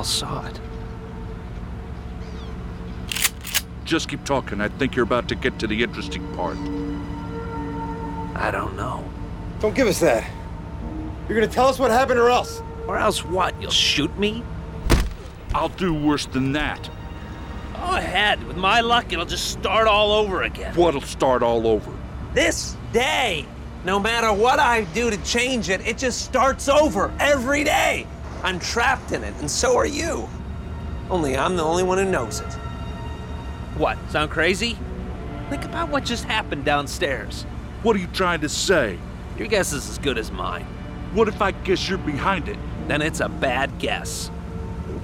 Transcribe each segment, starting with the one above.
They all saw it. Just keep talking. I think you're about to get to the interesting part. I don't know. Don't give us that. You're gonna tell us what happened or else. Or else what? You'll shoot me? I'll do worse than that. Go ahead. With my luck, it'll just start all over again. What'll start all over? This day. No matter what I do to change it, it just starts over every day. I'm trapped in it, and so are you. Only I'm the only one who knows it. What? Sound crazy? Think about what just happened downstairs. What are you trying to say? Your guess is as good as mine. What if I guess you're behind it? Then it's a bad guess.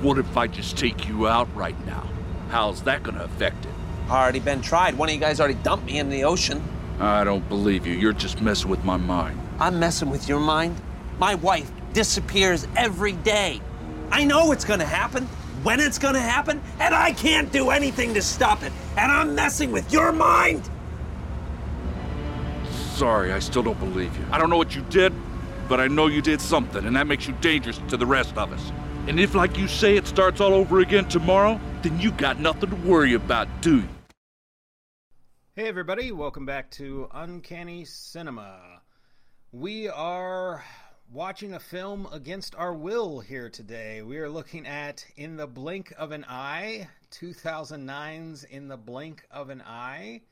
What if I just take you out right now? How's that gonna affect it? Already been tried. One of you guys already dumped me in the ocean. I don't believe you. You're just messing with my mind. I'm messing with your mind. My wife disappears every day. I know it's gonna happen, when it's gonna happen, and I can't do anything to stop it. And I'm messing with your mind. Sorry, I still don't believe you. I don't know what you did, but I know you did something, and that makes you dangerous to the rest of us. And if, like you say, it starts all over again tomorrow, then you got nothing to worry about, do you? Hey, everybody, welcome back to Uncanny Cinema. We are watching a film against our will here today. We are looking at In the Blink of an Eye, 2009's In the Blink of an Eye.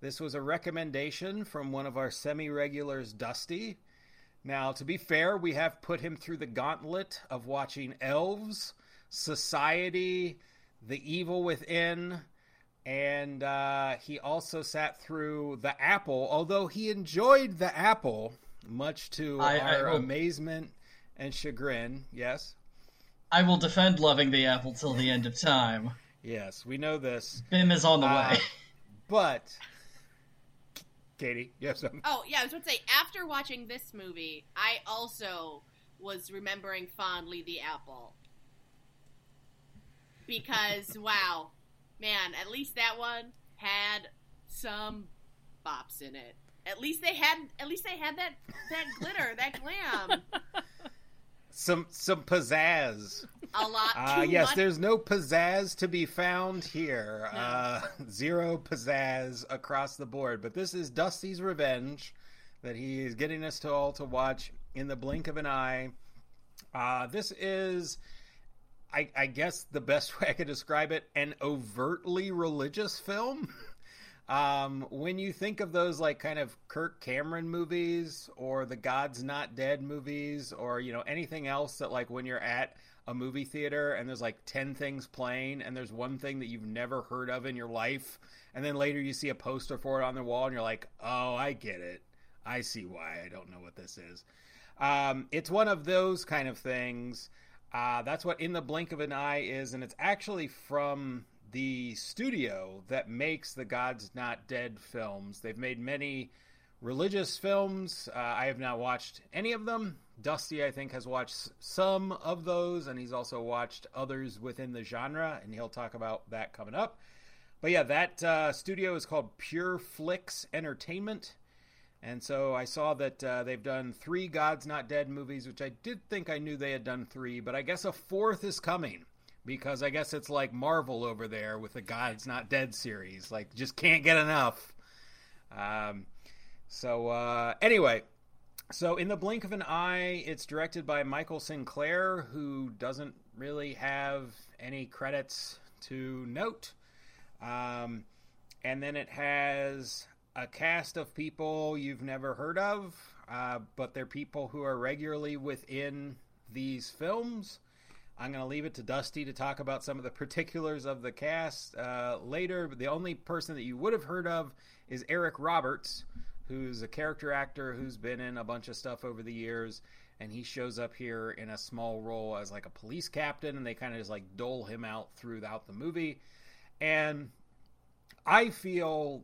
This was a recommendation from one of our semi regulars, Dusty. Now, to be fair, we have put him through the gauntlet of watching Elves, Society, The Evil Within, and uh, he also sat through The Apple, although he enjoyed The Apple, much to I- I our will- amazement and chagrin. Yes? I will defend loving the apple till the end of time. Yes, we know this. Bim is on the Uh, way. But, Katie, you have something? Oh, yeah, I was going to say, after watching this movie, I also was remembering fondly the apple. Because, wow, man, at least that one had some bops in it. At least they had, at least they had that, that glitter, that glam. Some, some pizzazz. A lot too Uh, yes, much. there's no pizzazz to be found here. Uh, zero pizzazz across the board. But this is Dusty's revenge that he is getting us to all to watch in the blink of an eye. Uh, this is, I, I guess, the best way I could describe it, an overtly religious film. Um, when you think of those like kind of Kirk Cameron movies or the God's Not Dead movies or you know anything else that like when you're at a movie theater and there's like 10 things playing and there's one thing that you've never heard of in your life and then later you see a poster for it on the wall and you're like, "Oh, I get it. I see why I don't know what this is." Um, it's one of those kind of things. Uh, that's what In the Blink of an Eye is, and it's actually from the studio that makes the God's Not Dead films. They've made many religious films. Uh, I have not watched any of them. Dusty, I think, has watched some of those, and he's also watched others within the genre, and he'll talk about that coming up. But yeah, that uh, studio is called Pure Flix Entertainment. And so I saw that uh, they've done three God's Not Dead movies, which I did think I knew they had done three, but I guess a fourth is coming because I guess it's like Marvel over there with the God's Not Dead series. Like, just can't get enough. Um, so, uh, anyway, so in the blink of an eye, it's directed by Michael Sinclair, who doesn't really have any credits to note. Um, and then it has a cast of people you've never heard of, uh, but they're people who are regularly within these films. I'm going to leave it to Dusty to talk about some of the particulars of the cast uh, later. But the only person that you would have heard of is Eric Roberts, who's a character actor who's been in a bunch of stuff over the years. And he shows up here in a small role as like a police captain, and they kind of just like dole him out throughout the movie. And I feel,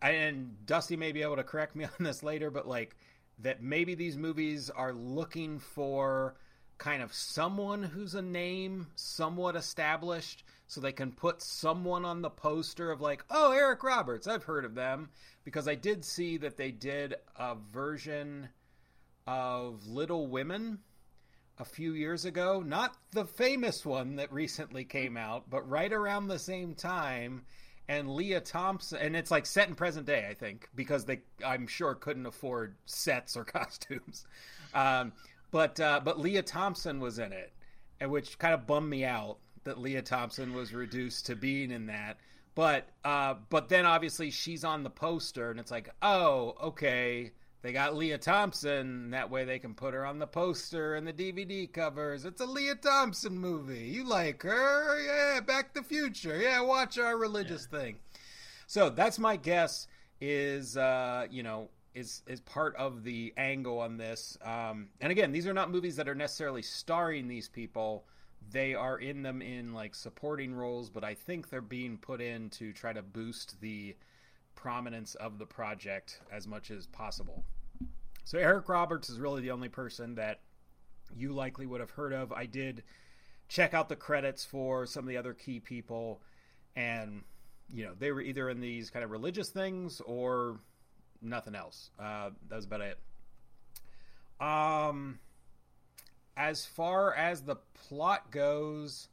and Dusty may be able to correct me on this later, but like that maybe these movies are looking for kind of someone who's a name somewhat established so they can put someone on the poster of like oh eric roberts i've heard of them because i did see that they did a version of little women a few years ago. Not the famous one that recently came out, but right around the same time. And Lea Thompson, and it's like set in present day, I think, because they, I'm sure, couldn't afford sets or costumes. Um, but uh, but Lea Thompson was in it, and which kind of bummed me out that Lea Thompson was reduced to being in that. But uh, but then obviously she's on the poster, and it's like, oh, okay, they got Lea Thompson. That way they can put her on the poster and the DVD covers. It's a Lea Thompson movie. You like her? Yeah, Back to the Future. Yeah, watch our religious yeah. thing. So that's my guess. Is uh, you know is is part of the angle on this. Um, and again, these are not movies that are necessarily starring these people. They are in them in like supporting roles, but I think they're being put in to try to boost the prominence of the project as much as possible. So Eric Roberts is really the only person that you likely would have heard of. I did check out the credits for some of the other key people and you know, they were either in these kind of religious things or nothing else. Uh, that was about it. Um, as far as the plot goes,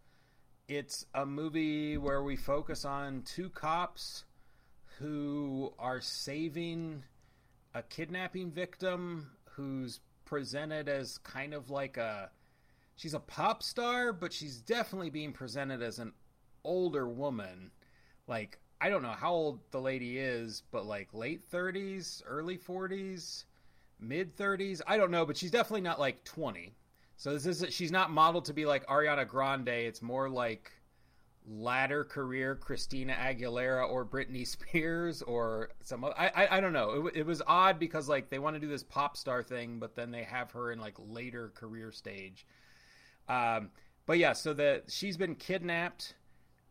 it's a movie where we focus on two cops who are saving a kidnapping victim who's presented as kind of like a she's a pop star but she's definitely being presented as an older woman like I don't know how old the lady is, but like late 30s, early 40s, mid 30s. I don't know, but she's definitely not like 20. So this is she's not modeled to be like Ariana Grande. It's more like latter career Christina Aguilera or Britney Spears or some other, I, I I don't know. It, it was odd because like they want to do this pop star thing, but then they have her in like later career stage. Um, but yeah, so that she's been kidnapped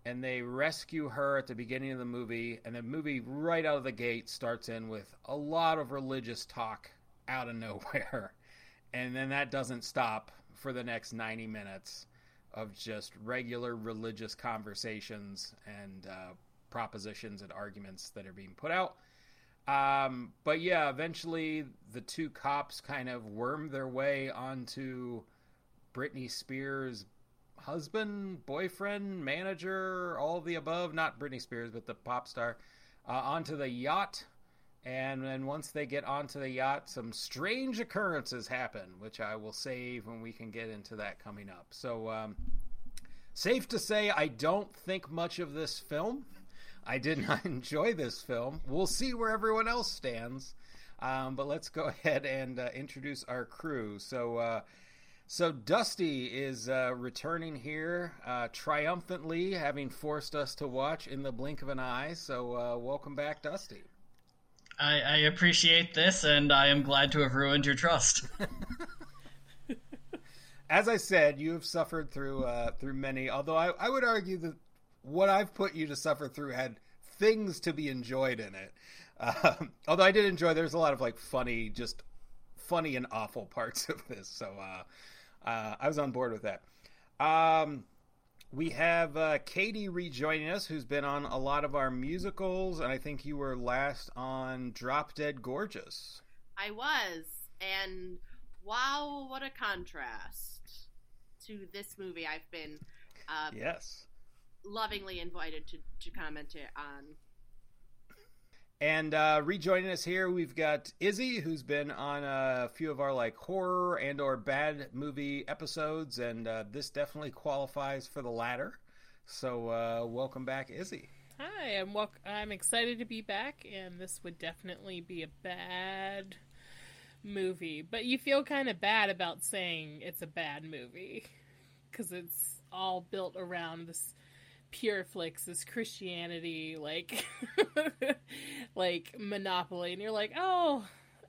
and they rescue her at the beginning of the movie and the movie right out of the gate starts in with a lot of religious talk out of nowhere. And then that doesn't stop for the next 90 minutes of just regular religious conversations and uh, propositions and arguments that are being put out. Um, but yeah eventually the two cops kind of worm their way onto britney spears husband, boyfriend, manager, all the above, not Britney Spears, but the pop star, uh, onto the yacht. And then once they get onto the yacht, some strange occurrences happen, which I will save when we can get into that coming up. So, um, safe to say, I don't think much of this film. I did not enjoy this film. We'll see where everyone else stands. Um, but let's go ahead and uh, introduce our crew. So, uh, so Dusty is uh, returning here uh, triumphantly, having forced us to watch in the blink of an eye. So uh, welcome back, Dusty. I, I, appreciate this, and I am glad to have ruined your trust. As I said, you have suffered through uh, through many. Although I, I would argue that what I've put you to suffer through had things to be enjoyed in it. Um, although I did enjoy, there's a lot of like funny, just funny and awful parts of this. So uh, I was on board with that. Um, we have uh, Katie rejoining us, who's been on a lot of our musicals, and I think you were last on Drop Dead Gorgeous. I was, and wow, what a contrast to this movie I've been uh, yes lovingly invited to, to comment on and uh, rejoining us here, we've got Izzy, who's been on a few of our like horror and or bad movie episodes, and uh, this definitely qualifies for the latter. So uh, welcome back, Izzy. Hi, I'm wel- I'm excited to be back, and this would definitely be a bad movie, but you feel kind of bad about saying it's a bad movie because it's all built around this Pure Flix this Christianity like like monopoly and you're like, "Oh,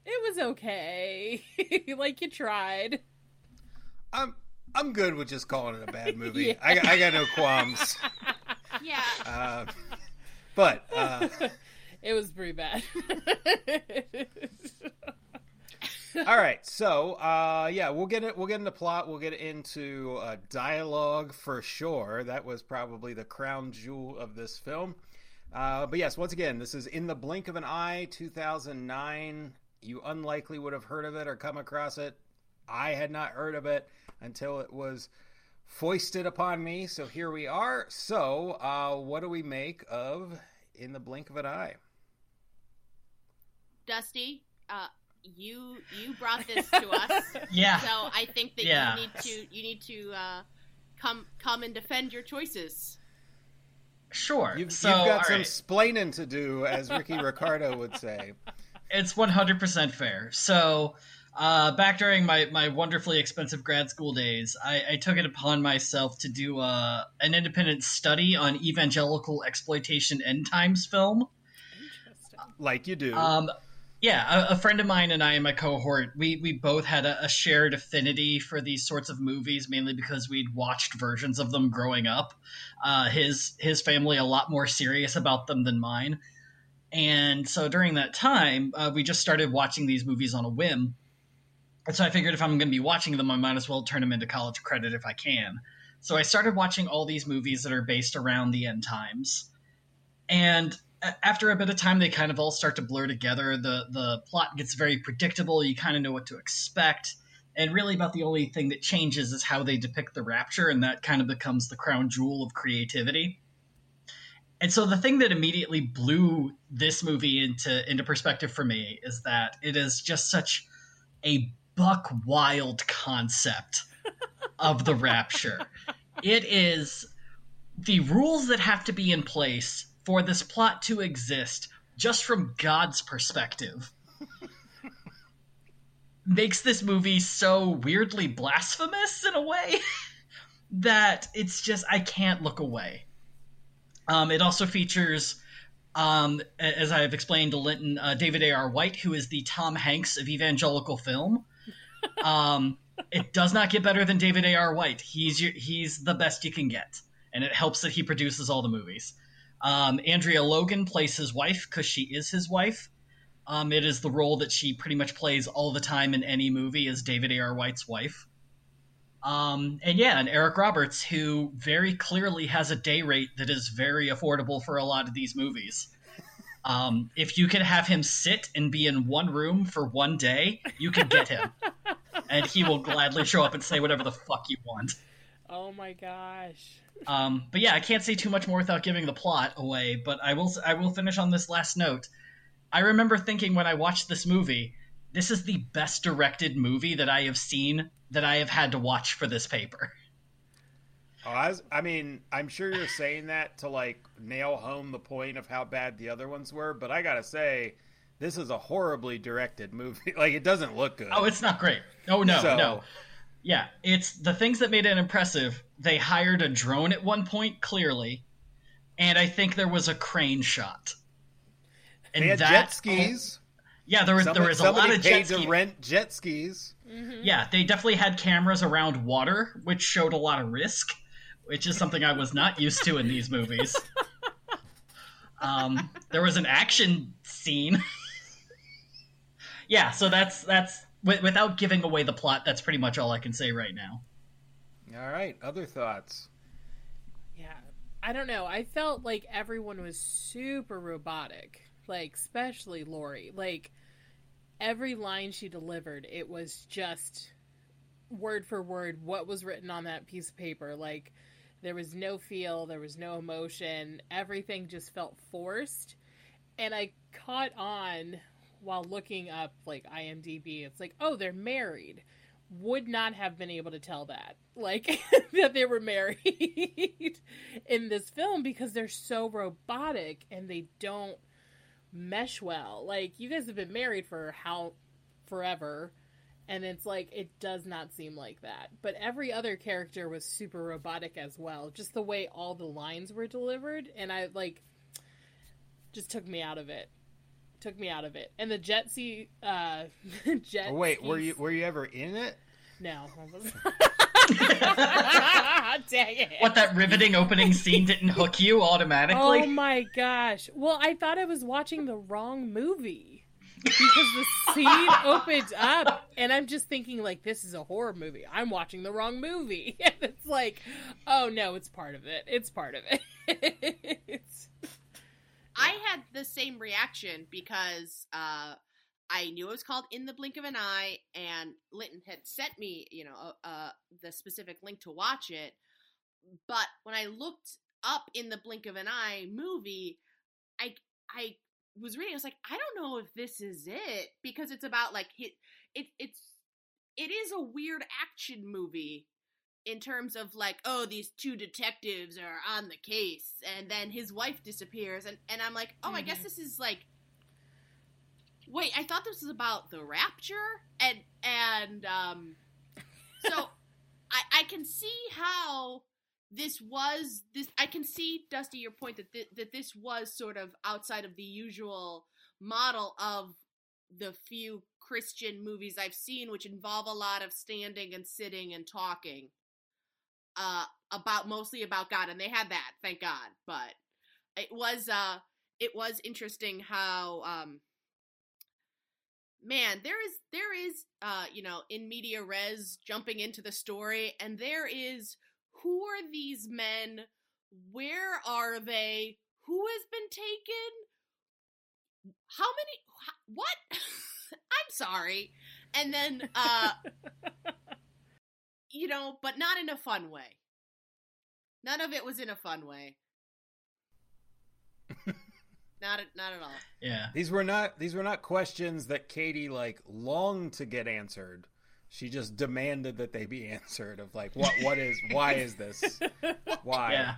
it was okay. like you tried." I'm I'm good with just calling it a bad movie. yeah. I, I got no qualms. Yeah. Uh, but uh, it was pretty bad. All right, so uh, yeah, we'll get it. We'll get into plot. We'll get into uh, dialogue for sure. That was probably the crown jewel of this film. Uh, but yes, once again, this is in the blink of an eye, 2009. You unlikely would have heard of it or come across it. I had not heard of it until it was foisted upon me. So here we are. So, uh, what do we make of In the Blink of an Eye? Dusty, uh, you you brought this to us, Yeah. so I think that Yeah. you need to you need to uh, come come and defend your choices. Sure. You've, so, you've got some right. splaining to do, as Ricky Ricardo would say. It's 100% fair. So, uh, back during my, my wonderfully expensive grad school days, I, I took it upon myself to do uh, an independent study on evangelical exploitation end times film. Interesting. Like you do. Um, yeah, a, a friend of mine and I in my cohort, we, we both had a, a shared affinity for these sorts of movies, mainly because we'd watched versions of them growing up. Uh, his his family a lot more serious about them than mine, and so during that time, uh, we just started watching these movies on a whim. And so I figured if I'm going to be watching them, I might as well turn them into college credit if I can. So I started watching all these movies that are based around the end times, and after a bit of time they kind of all start to blur together. The the plot gets very predictable. You kind of know what to expect. And really about the only thing that changes is how they depict the rapture and that kind of becomes the crown jewel of creativity. And so the thing that immediately blew this movie into into perspective for me is that it is just such a buck wild concept of the rapture. It is the rules that have to be in place for this plot to exist just from God's perspective makes this movie so weirdly blasphemous in a way that it's just I can't look away. Um, it also features, um, as I've explained to Linton, uh, David A.R. White, who is the Tom Hanks of evangelical film. Um, it does not get better than David A.R. White. He's your, he's the best you can get, and it helps that he produces all the movies. Um, Andrea Logan plays his wife because she is his wife. Um, it is the role that she pretty much plays all the time in any movie as David A.R. White's wife. Um, and yeah, and Eric Roberts, who very clearly has a day rate that is very affordable for a lot of these movies. Um, if you could have him sit and be in one room for one day, you can get him. and he will gladly show up and say whatever the fuck you want. Oh my gosh. Um, but yeah, I can't say too much more without giving the plot away. But I will I will finish on this last note. I remember thinking when I watched this movie, this is the best directed movie that I have seen that I have had to watch for this paper. Oh, I, was, I mean, I'm sure you're saying that to like nail home the point of how bad the other ones were, but I gotta say, this is a horribly directed movie. Like, it doesn't look good. Oh, it's not great. Oh no, So- no. Yeah, it's the things that made it impressive. They hired a drone at one point, clearly, and I think there was a crane shot. And they had that, jet skis. Yeah, there was Somebody, there was a lot of paid jet ski. to rent jet skis. Yeah, they definitely had cameras around water, which showed a lot of risk, which is something I was not used to in these movies. Um, there was an action scene. yeah, so that's that's wi- without giving away the plot. That's pretty much all I can say right now. All right, other thoughts? Yeah. I don't know. I felt like everyone was super robotic. Like, especially Lori. Like, every line she delivered, it was just word for word what was written on that piece of paper. Like, there was no feel, there was no emotion. Everything just felt forced. And I caught on while looking up, like, IMDb. It's like, oh, they're married would not have been able to tell that like that they were married in this film because they're so robotic and they don't mesh well. Like you guys have been married for how forever and it's like it does not seem like that. But every other character was super robotic as well just the way all the lines were delivered and i like just took me out of it took me out of it and the jet ski uh jet Oh, wait, were you were you ever in it? no. Dang it. What that riveting opening scene didn't hook you automatically? Oh my gosh. Well, I thought I was watching the wrong movie. Because the scene opened up and I'm just thinking like this is a horror movie. I'm watching the wrong movie. And it's like, oh no, it's part of it. It's part of it. I had the same reaction because uh, I knew it was called In the Blink of an Eye, and Linton had sent me, you know, uh, uh, the specific link to watch it. But when I looked up In the Blink of an Eye movie, I I was reading. I was like, I don't know if this is it because it's about like it. It it's it is a weird action movie in terms of like, oh, these two detectives are on the case, and then his wife disappears, and and I'm like, oh, I guess Mhm. this is like wait i thought this was about the rapture and and um so i i can see how this was this i can see dusty your point that th- that this was sort of outside of the usual model of the few christian movies i've seen which involve a lot of standing and sitting and talking uh about mostly about god and they had that thank god but it was uh it was interesting how um man there is there is uh you know in media res jumping into the story and there is who are these men? Where are they? Who has been taken? How many what? I'm sorry. And then uh you know but not in a fun way none of it was in a fun way not at, not at all Yeah. These were not these were not questions that Katie like longed to get answered. She just demanded that they be answered of like what what is why is this? Why? Yeah.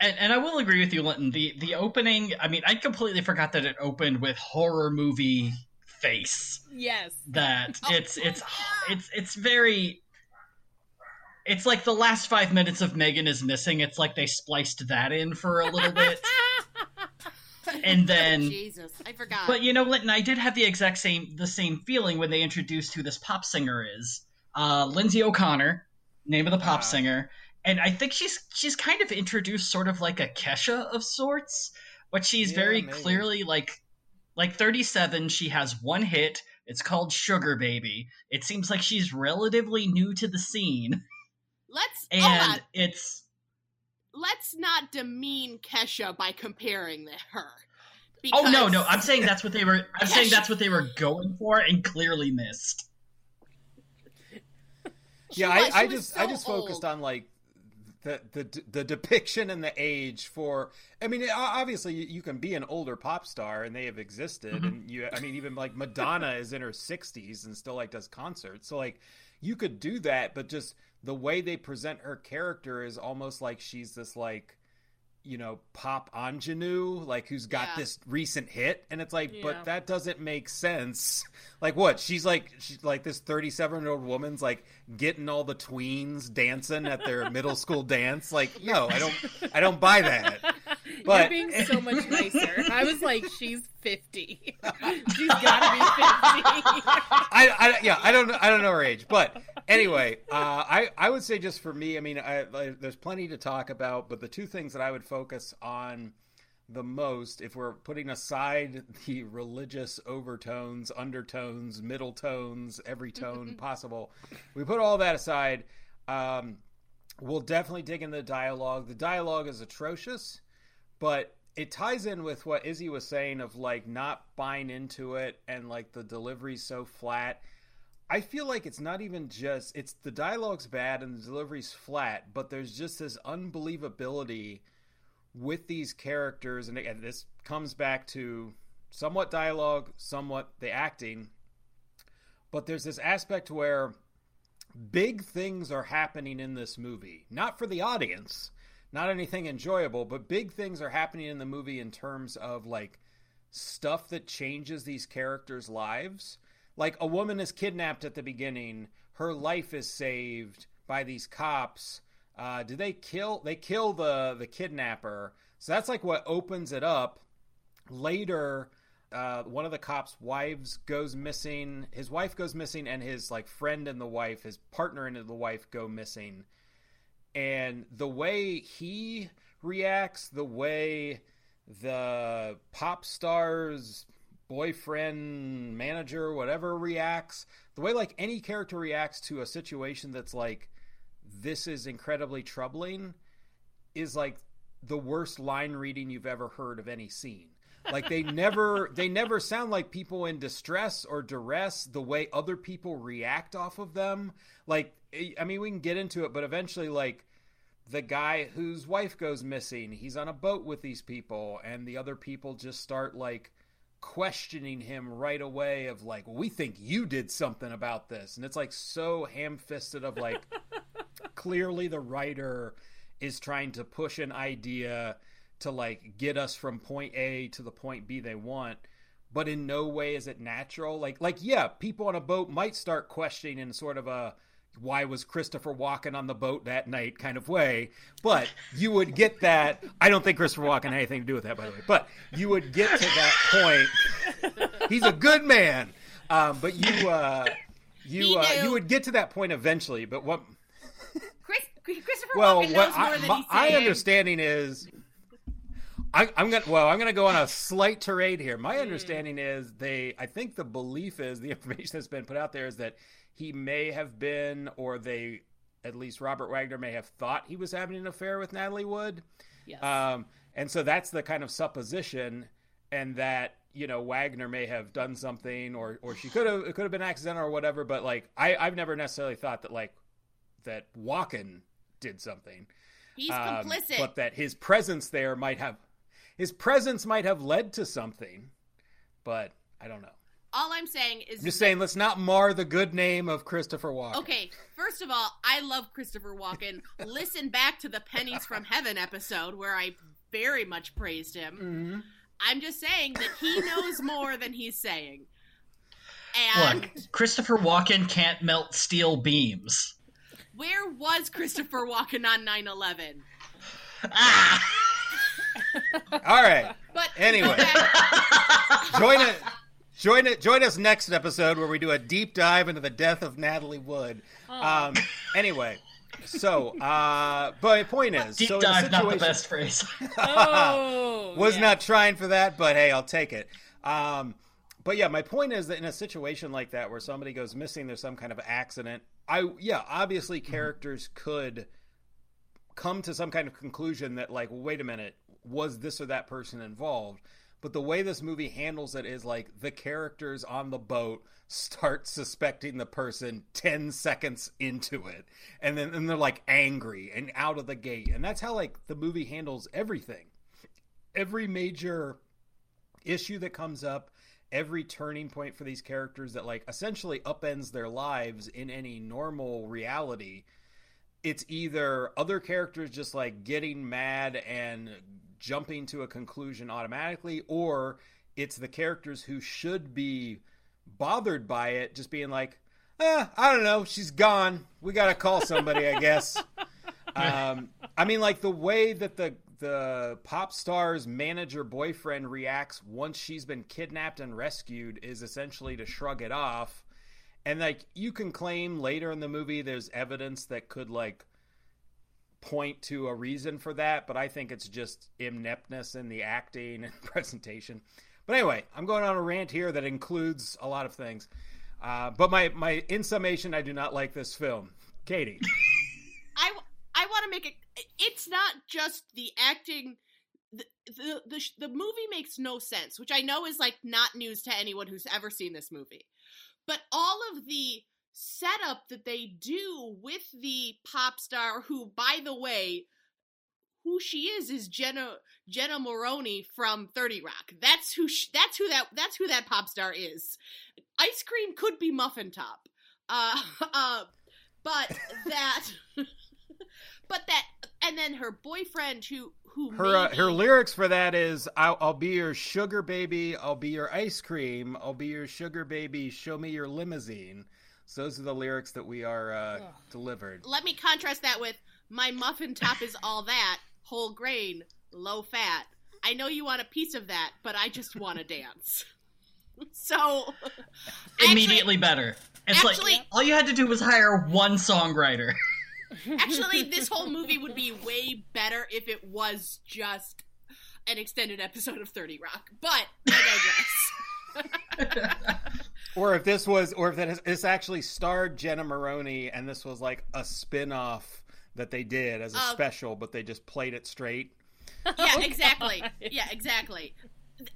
And, and I will agree with you, Linton. The the opening, I mean, I completely forgot that it opened with horror movie face. yes. That Oh, it's it's yeah. it's it's very it's like the last five minutes of Megan is missing. It's like they spliced that in for a little bit. And then jesus i forgot But you know, Linton, I did have the exact same the same feeling when they introduced who this pop singer is. Uh, Lindsay O'Connor, name of the pop Ah. singer, and I think she's she's kind of introduced sort of like a Kesha of sorts, but she's Yeah, very maybe. clearly like like 37. She has one hit. It's called Sugar Baby. It seems like she's relatively new to the scene, let's and hold on. it's let's not demean Kesha by comparing the, her. oh no no I'm saying that's what they were I'm saying that's what they were going for and clearly missed. Yeah, was- I, I she was just I so just focused old. on like the the the depiction and the age for. I mean, obviously you, you can be an older pop star and they have existed, Mhm. and you. I mean, even like Madonna is in her sixties and still like does concerts, so like you could do that, but just the way they present her character is almost like she's this like you know pop ingenue like who's got Yeah. this recent hit and it's like Yeah. but that doesn't make sense like what she's like she's like this 37 year old woman's like getting all the tweens dancing at their middle school dance like no i don't i don't buy that But- You're being so much nicer. I was like, she's 50. she's got to be 50. I, I yeah I don't know I don't know her age, but anyway, uh, I I would say just for me, I mean, I, like, there's plenty to talk about, but the two things that I would focus on the most, if we're putting aside the religious overtones, undertones, middle tones, every tone possible, we put all that aside. Um, we'll definitely dig into the dialogue. The dialogue is atrocious, but it ties in with what Izzy was saying of like not buying into it and like the delivery's so flat. I feel like it's not even just it's the dialogue's bad and the delivery's flat, but there's just this unbelievability with these characters and this comes back to somewhat dialogue, somewhat the acting. But there's this aspect where big things are happening in this movie, not for the audience, not anything enjoyable, but big things are happening in the movie in terms of like stuff that changes these characters' lives. Like a woman is kidnapped at the beginning, her life is saved by these cops. Uh, do they kill? They kill the the kidnapper. So that's like what opens it up. Later, uh, one of the cops' wives goes missing. His wife goes missing, and his like friend and the wife, his partner and the wife, go missing. And the way he reacts, the way the pop star's boyfriend, manager, whatever reacts, the way like any character reacts to a situation that's like this is incredibly troubling is like the worst line reading you've ever heard of any scene. like they never they never sound like people in distress or duress the way other people react off of them. Like eh, I mean we can get into it but eventually like the guy whose wife goes missing, he's on a boat with these people and the other people just start like questioning him right away of like we think you did something about this. And it's like so ham-fisted of like clearly the writer is trying to push an idea to like get us from point A to the point B they want but in no way is it natural. Like like yeah people on a boat might start questioning in sort of a why was Christopher walking on the boat that night kind of way. But you would get that. I don't think Christopher Walken had anything to do with that, by the way. But you would get to that point. He's a good man. Um, but you, uh, you, uh, you would get to that point eventually. But what? Chris, Christopher Well, Walken what knows more I, than my, he's my understanding is. I, I'm gonna well. I'm gonna go on a slight tirade here. My Hmm. understanding is they. I think the belief is the information that's been put out there is that he may have been, or they, at least Robert Wagner may have thought he was having an affair with Natalie Wood. Yes. Um, and so that's the kind of supposition, and that you know Wagner may have done something, or or she could have it could have been accidental or whatever. But like I, I've never necessarily thought that like that Walken did something, He's um, complicit. but that his presence there might have his presence might have led to something, but I don't know. All I'm saying is I'm just that- saying, let's not mar the good name of Christopher Walken. Okay, first of all, I love Christopher Walken. Listen back to the Pennies from Heaven episode where I very much praised him. Mm-hmm. I'm just saying that he knows more than he's saying. And Look, Christopher Walken can't melt steel beams. where was Christopher Walken on 9 11? Ah! All right. But Anyway. okay, join it. Join it. Join us next episode where we do a deep dive into the death of Natalie Wood. Um. Anyway, so uh, but my point is, Deep so in a dive, not the best phrase. oh, was yeah. not trying for that, but hey, I'll take it. Um, but yeah, my point is that in a situation like that where somebody goes missing, there's some kind of accident. I yeah, obviously characters could come to some kind of conclusion that like, wait a minute, was this or that person involved? But the way this movie handles it is like the characters on the boat start suspecting the person 10 seconds into it. And then and they're like angry and out of the gate. And that's how like the movie handles everything. Every major issue that comes up, every turning point for these characters that like essentially upends their lives in any normal reality it's either other characters just like getting mad and jumping to a conclusion automatically or it's the characters who should be bothered by it just being like eh, i don't know she's gone. We gotta call somebody i guess. Um, i mean like the way that the the pop star's manager boyfriend reacts once she's been kidnapped and rescued is essentially to shrug it off. And like you can claim later in the movie there's evidence that could like point to a reason for that but i think it's just ineptness in the acting and presentation but anyway i'm going on a rant here that includes a lot of things uh, but my my in summation i do not like this film katie I, I want to make it. It's not just the acting. The, the the the movie makes no sense, which I know is like not news to anyone who's ever seen this movie. But all of the setup that they do with the pop star, who, by the way, who she is is Jenna Jenna Maroney from Thirty Rock. That's who. She, that's who that. That's who that pop star is. Ice cream could be muffin top. Uh, uh, but that. but that, and then her boyfriend, who who her uh, her lyrics for that is I'll, I'll be your sugar baby i'll be your ice cream i'll be your sugar baby show me your limousine so those are the lyrics that we are uh, delivered. Let me contrast that with my muffin top is all that whole grain low fat. I know you want a piece of that but i just want to dance. So Immediately better. It's actually- like all you had to do was hire one songwriter. actually this whole movie would be way better if it was just an extended episode of 30 rock but i digress or if this was or if this, this actually starred jenna maroney and this was like a spin-off that they did as a Of- special but they just played it straight. Yeah exactly. Yeah exactly.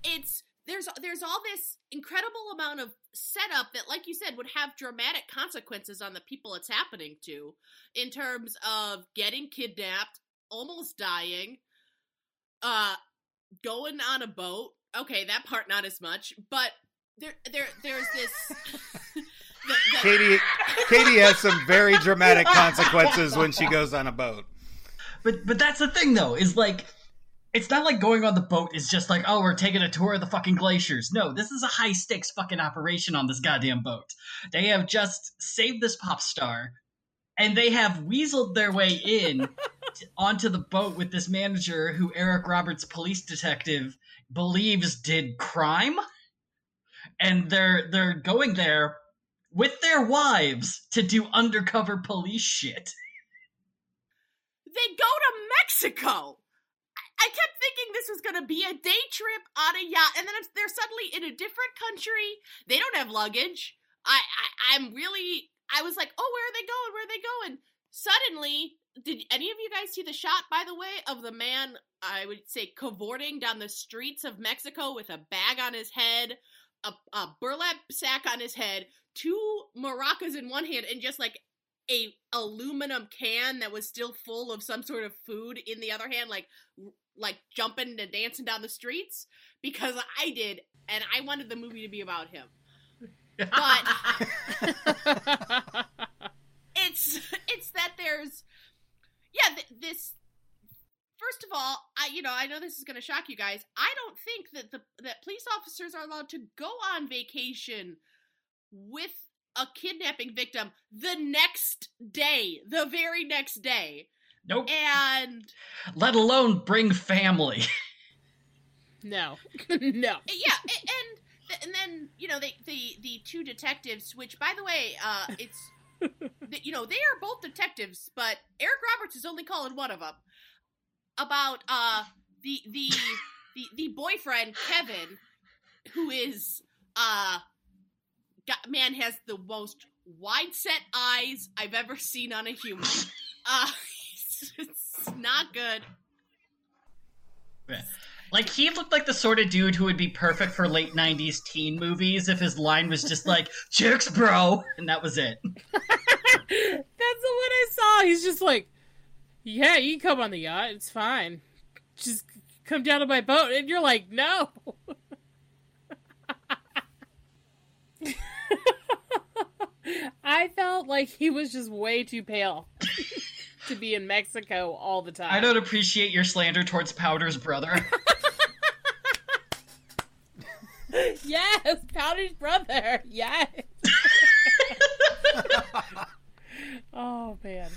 It's there's there's all this incredible amount of setup that like you said would have dramatic consequences on the people it's happening to in terms of getting kidnapped almost dying uh going on a boat. Okay that part not as much but there there there's this the- the- Katie, Katie has some very dramatic consequences when she goes on a boat. But but that's the thing though, is like it's not like going on the boat is just like, oh, we're taking a tour of the fucking glaciers. No, this is a high stakes fucking operation on this goddamn boat. They have just saved this pop star, and they have weaseled their way in t- onto the boat with this manager who Eric Roberts, police detective, believes did crime. And they're they're going there with their wives to do undercover police shit. they go to Mexico. I- kept thinking this was going to be a day trip on a yacht, and then they're suddenly in a different country. They don't have luggage. I, I I'm really I was like, oh, where are they going? Where are they going? Suddenly, did any of you guys see the shot, by the way, of the man? I would say cavorting down the streets of Mexico with a bag on his head, a, a burlap sack on his head, two maracas in one hand, and just like a aluminum can that was still full of some sort of food in the other hand, like like jumping and dancing down the streets because I did, and I wanted the movie to be about him. But it's it's that there's yeah th- this first of all i you know i know this is going to shock you guys i don't think that the that police officers are allowed to go on vacation with a kidnapping victim the next day the very next day Nope. and Let alone bring family. no, no. yeah a- and and then you know they the the two detectives which by the way uh it's you know they are both detectives but eric roberts is only calling one of them about uh the the the, the boyfriend kevin who is uh got, man has the most wide set eyes i've ever seen on a human uh it's, it's not good Like he looked like the sort of dude who would be perfect for late '90s teen movies if his line was just like "chicks, bro," and that was it. That's the one I saw. He's just like, yeah, you can come on the yacht. It's fine. Just come down to my boat. And you're like, no. I felt like he was just way too pale to be in Mexico all the time. I don't appreciate your slander towards Powder's brother. Yes, Powder's brother. Yes. oh man.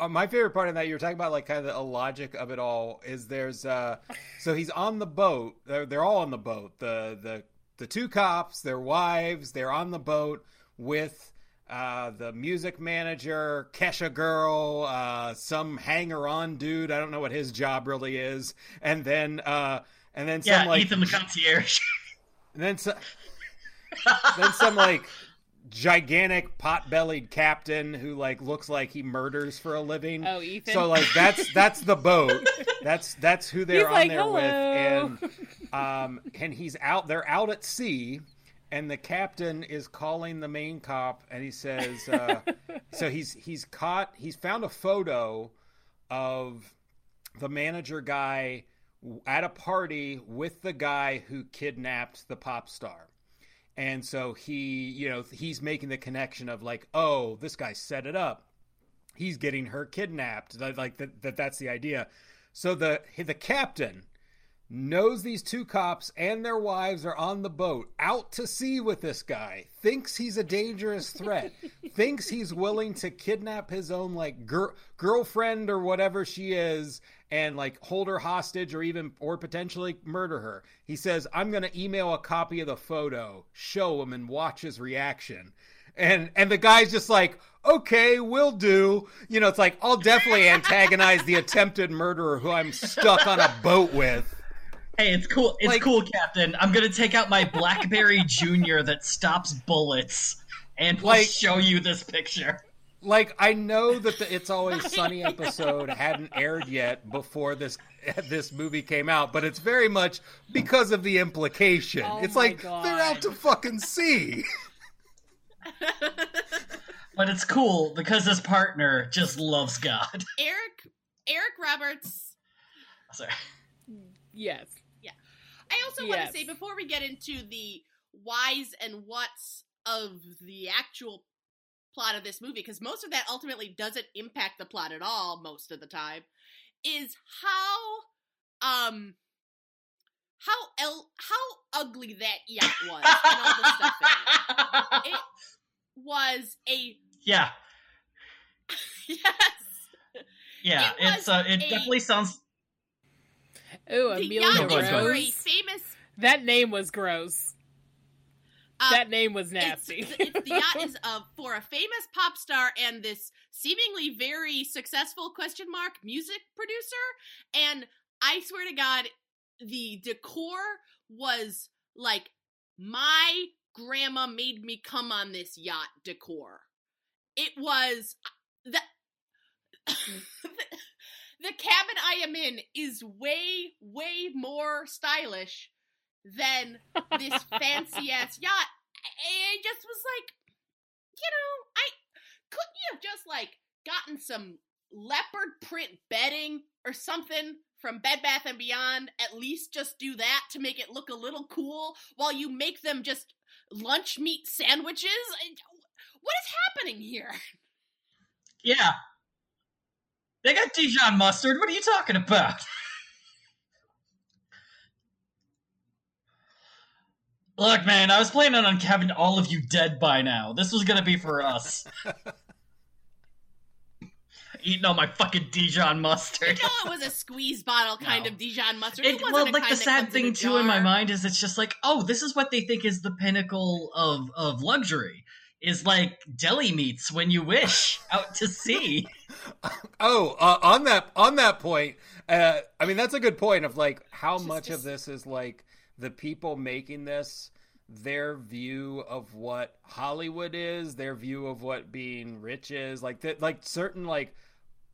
Uh, my favorite part of that you were talking about like kind of the logic of it all is there's uh so he's on the boat. They're, they're all on the boat. The the the two cops their wives they're on the boat with uh the music manager kesha girl uh some hanger on dude. I don't know what his job really is. And then uh and then some like Ethan the concierge. and then so, then some like gigantic pot-bellied captain who like looks like he murders for a living. Oh, Ethan. So like that's that's the boat. That's that's who they're He's on like, there with, and um and he's out. They're out at sea, and the captain is calling the main cop, and he says, uh, so he's he's caught. He's found a photo of the manager guy at a party with the guy who kidnapped the pop star. And so he, you know, he's making the connection of like, oh, this guy set it up. He's getting her kidnapped. Like that, that that's the idea. So the the captain knows these two cops and their wives are on the boat out to sea with this guy thinks he's a dangerous threat thinks he's willing to kidnap his own like gir- girlfriend or whatever she is and like hold her hostage or even or potentially murder her he says i'm going to email a copy of the photo show him and watch his reaction and and the guy's just like okay we'll do you know it's like i'll definitely antagonize the attempted murderer who i'm stuck on a boat with Hey, it's cool. It's Like- cool, Captain. I'm gonna take out my BlackBerry Junior that stops bullets, and we'll Like- show you this picture. Like I know that the It's Always Sunny episode hadn't aired yet before this this movie came out, but it's very much because of the implication. Oh it's like God. they're out to fucking sea. But it's cool because his partner just loves God. Eric Eric Roberts. Sorry. Yes. Yeah. I also want to say before we get into the whys and whats of the actual plot of this movie, because most of that ultimately doesn't impact the plot at all most of the time, is how um how el- how ugly that yacht was and all the stuff in it. It was a yeah, yes. yeah. It it's uh, it a- definitely sounds. Ooh, Amelia yacht Go is ahead, go for ahead. a Rose. famous That name was gross. Uh, that name was It's- nasty. It's, the yacht is uh, for a famous pop star and this seemingly very successful question mark music producer. And I swear to God, the decor was like my grandma made me come on this yacht decor. It was the the cabin I am in is way way more stylish than this fancy ass yacht. I, I just was like, you know, I couldn't you have just like gotten some leopard print bedding or something from Bed Bath and Beyond? At least just do that to make it look a little cool while you make them just lunch meat sandwiches. What is happening here? Yeah. They got Dijon mustard. What are you talking about? Look, man, I was planning on having all of you dead by now. This was gonna be for us. Eating all my fucking Dijon mustard. You know, it was a squeeze bottle kind No. of Dijon mustard. It, It, wasn't well, like the sad comes in a thing too in my mind is it's just like, oh, this is what they think is the pinnacle of of luxury. Is like deli meats when you wish out to sea. Oh, uh, on that on that point, uh, I mean that's a good point of like how Just- much of this is like the people making this their view of what Hollywood is, their view of what being rich is, like that, like certain like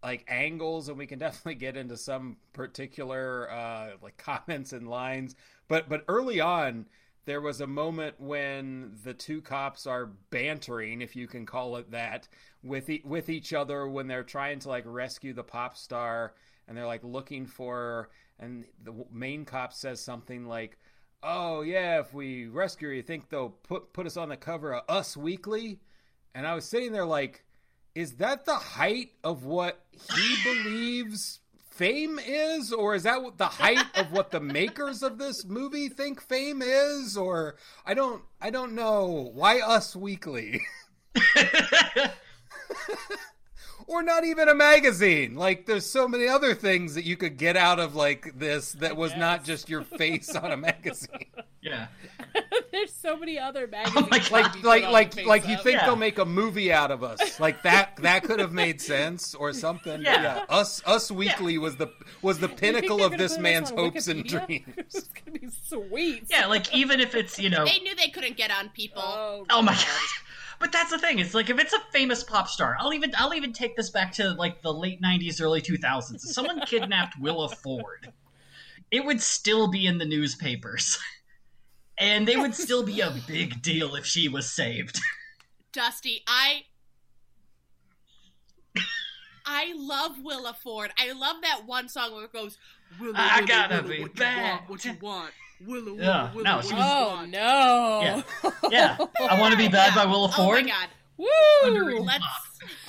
like angles, and we can definitely get into some particular uh, like comments and lines. But but early on, there was a moment when the two cops are bantering, if you can call it that, with e- with each other when they're trying to like rescue the pop star, and they're like looking for, her, and the main cop says something like. Oh yeah, if we rescue you think they'll put put us on the cover of Us Weekly? And I was sitting there like, is that the height of what he believes fame is? Or is that the height of what the makers of this movie think fame is? Or i don't i don't know. Why us weekly or not even a magazine like there's so many other things that you could get out of like this that was not just your face on a magazine yeah. There's so many other oh magazines. Oh my that God. could be like like like you think Yeah. they'll make a movie out of us like that that could have made sense or something But Yeah. us us weekly was the was the pinnacle of this man's on hopes and dreams it's gonna be sweet. Yeah, like even if it's, you know, They knew they couldn't get on people. Oh, Oh my god. But that's the thing. It's like if it's a famous pop star, I'll even I'll even take this back to like the late '90s, early 2000s. If someone kidnapped Willa Ford, it would still be in the newspapers, and they would still be a big deal if she was saved. Dusty, I I love Willa Ford. I love that one song where it goes, Willa, I Willa, gotta Willa, be what back. You want, what you want? Willa, Willa, Yeah, Willa, no, what she was- Oh want? no! Yeah. Yeah, I want to be bad by Willa Ford. Oh my god. Woo! Let's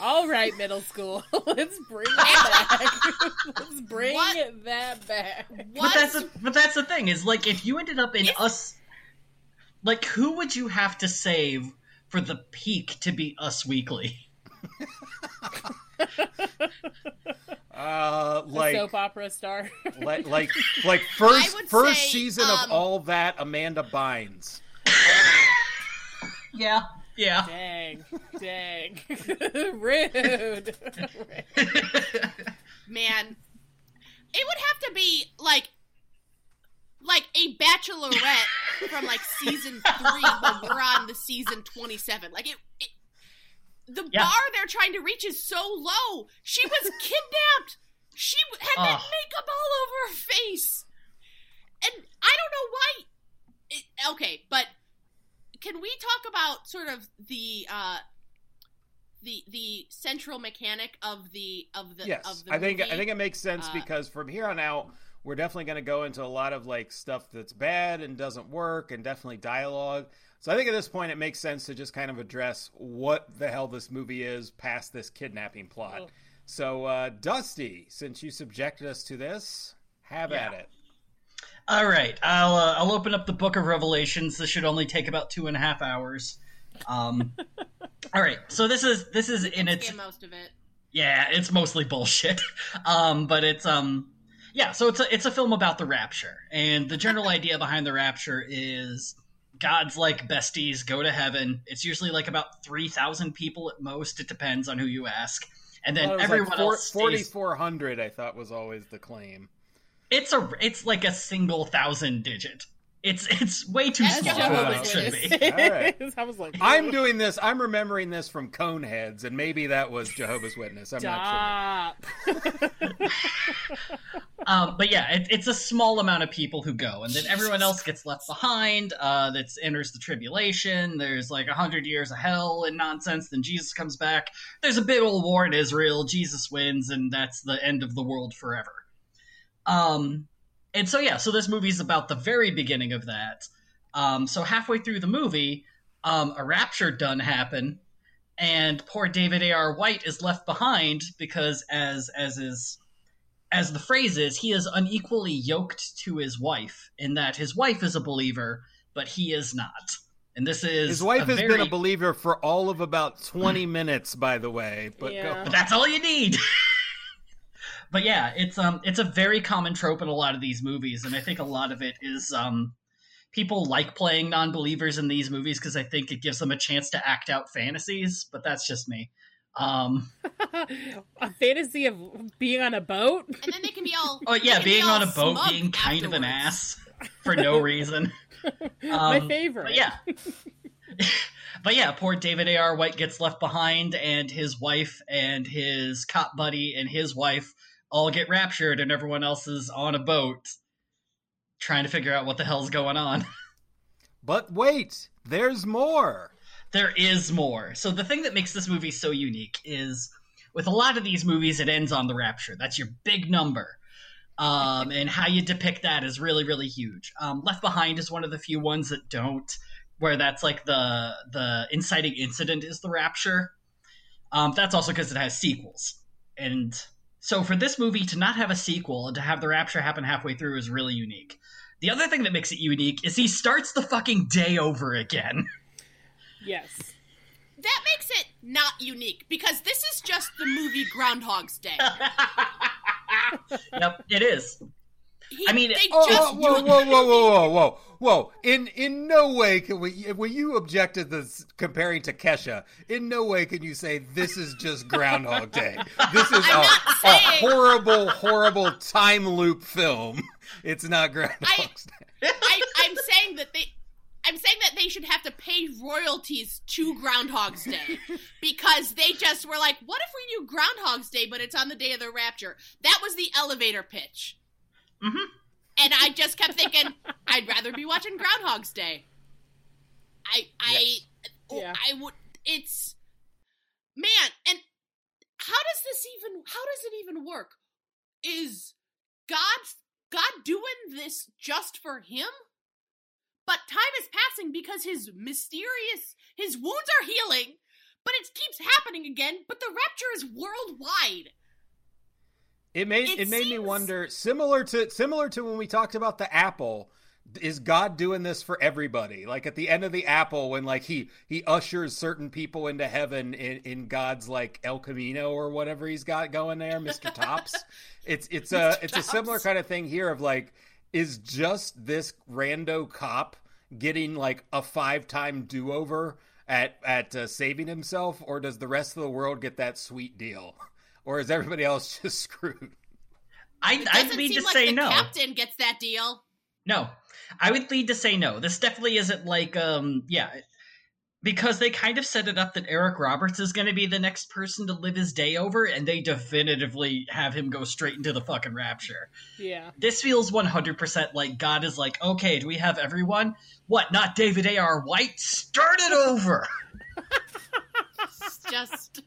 All right, middle school. Let's bring that back. Let's bring What? that back. But what that's the, but that's the thing is like if you ended up in It's- us, like who would you have to save for the peak to be Us Weekly? uh A like soap opera star. like like like first first say, season um, of all that amanda bynes Yeah, yeah. dang, dang, rude. man. It would have to be like like a bachelorette from like season three when we're on the season twenty seven. Like it, it the Yeah. bar they're trying to reach is so low. She was kidnapped. She had that Ugh. makeup all over her face, and I don't know why. It, okay, but can we talk about sort of the uh, the the central mechanic of the of the yes, of the I think movie? I think it makes sense Uh, because from here on out, we're definitely going to go into a lot of like stuff that's bad and doesn't work, and definitely dialogue. So I think at this point, it makes sense to just kind of address what the hell this movie is past this kidnapping plot. Oh. So, uh, Dusty, since you subjected us to this, have at it. All right, I'll uh, I'll open up the Book of Revelations. This should only take about two and a half hours. Um, all right, so this is this is in its most of it. yeah, it's mostly bullshit. Um, but it's um yeah, so it's a it's a film about the rapture. And the general idea behind the rapture is God's like besties go to heaven. It's usually like about 3,000 people at most. It depends on who you ask. And then Well, everyone like four- else stays, 4,400, I thought was always the claim. It's a it's like a single thousand digit. It's it's way too That's small for Jehovah's what it should be. All right. I was like, I'm doing this. I'm remembering this from Coneheads, and maybe that was Jehovah's Witness. I'm not stop. Um, but yeah, it, it's a small amount of people who go, and then everyone else gets left behind. Uh, that enters the tribulation. There's like a hundred years of hell and nonsense. Then Jesus comes back. There's a big old war in Israel. Jesus wins, and that's the end of the world forever. Um, and so yeah, so this movie's about the very beginning of that. Um, so halfway through the movie, um, a rapture done happen, and poor David A. R. White is left behind because, as as is as the phrase is, he is unequally yoked to his wife in that his wife is a believer, but he is not. And this is His wife has very, been a believer for all of about 20 minutes, by the way. But Yeah. but that's all you need. but yeah, it's um it's a very common trope in a lot of these movies, and I think a lot of it is um people like playing non-believers in these movies because I think it gives them a chance to act out fantasies. But that's just me. Um, a fantasy of being on a boat. And then they can be all. oh yeah, they be being on a boat, being kind of an ass for no reason. My Um, favorite. Yeah. but yeah, poor David A.R. White gets left behind, and his wife and his cop buddy and his wife all get raptured, and everyone else is on a boat trying to figure out what the hell's going on. But wait, there's more. there is more. So the thing that makes this movie so unique is with a lot of these movies, it ends on the rapture. That's your big number. Um, and how you depict that is really, really huge. Um, Left Behind is one of the few ones that don't, where that's like the the inciting incident is the rapture. Um, that's also because it has sequels, and so for this movie to not have a sequel and to have the rapture happen halfway through is really unique. The other thing that makes it unique is he starts the fucking day over again. Yes. That makes it not unique because this is just the movie Groundhog's Day. yep, it is. He, I mean- they Oh, just oh, whoa, whoa, whoa, whoa, whoa, whoa, whoa! In in no way can we. When you objected this comparing to Kesha, in no way can you say this is just Groundhog Day. This is a, a horrible, horrible time loop film. It's not Groundhog Day. I, I'm saying that they. I'm saying that they should have to pay royalties to Groundhog's Day because they just were like, "What if we do Groundhog's Day, but it's on the day of the rapture?" That was the elevator pitch, Mhm. and I just kept thinking, "I'd rather be watching Groundhog's Day." I, I, oh, Yeah. I would. It's man, and how does this even? How does it even work? Is God God doing this just for him? But time is passing because his mysterious his wounds are healing, but it keeps happening again. But the rapture is worldwide. It made It it, made me wonder similar to similar to when we talked about the apple is God doing this for everybody? Like at the end of the apple when like he he ushers certain people into heaven in, in God's like El Camino or whatever he's got going there Mr. Tops. It's it's a it's a similar kind of thing here of like is just this rando cop getting like a five time do over at at uh, saving himself or does the rest of the world get that sweet deal or is everybody else just screwed? I, It I'd lead seem to like say the no. captain gets that deal. No, I would lead to say no. This definitely isn't like um yeah, because they kind of set it up that Eric Roberts is going to be the next person to live his day over, and they definitively have him go straight into the fucking rapture. Yeah. This feels 100% like God is like, okay, do we have everyone? What, not David A.R. White? Start it over! It's just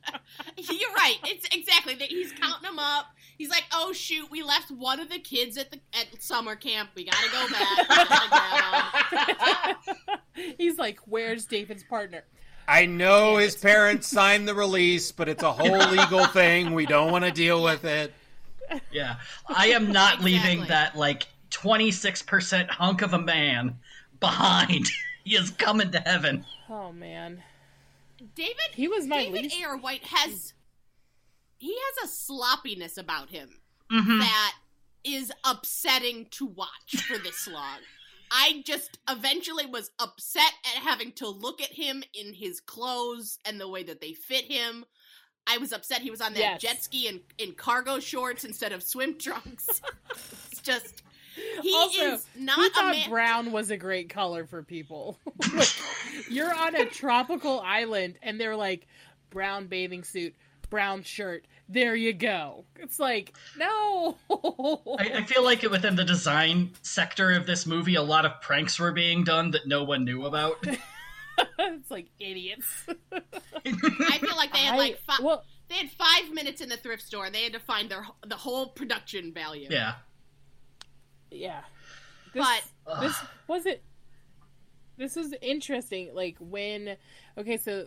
you're right. It's exactly that he's counting them up. He's like, "Oh shoot, we left one of the kids at the at summer camp. We gotta go back." Gotta grab 'em." He's like, "Where's David's partner?" I know his parents signed the release, but it's a whole legal thing. We don't want to deal with it. Yeah. I am not leaving that, like, 26% hunk of a man behind. he is coming to heaven. Oh man, David, he was my David least. Ayer White has he has a sloppiness about him Mhm. that is upsetting to watch for this long. I just eventually was upset at having to look at him in his clothes and the way that they fit him. I was upset he was on that Yes. jet ski in, in cargo shorts instead of swim trunks. it's just he also, is who not a thought man. brown was a great color for people? Like, you're on a tropical island, and they're like, brown bathing suit, brown shirt. There you go. It's like, no. I, I feel like within the design sector of this movie, a lot of pranks were being done that no one knew about. it's like idiots. I feel like they had like fi- well, they had five minutes in the thrift store and they had to find their the whole production value. yeah. Yeah. This, But this was it. This was interesting. Like when, okay, so,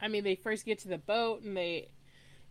I mean, they first get to the boat and they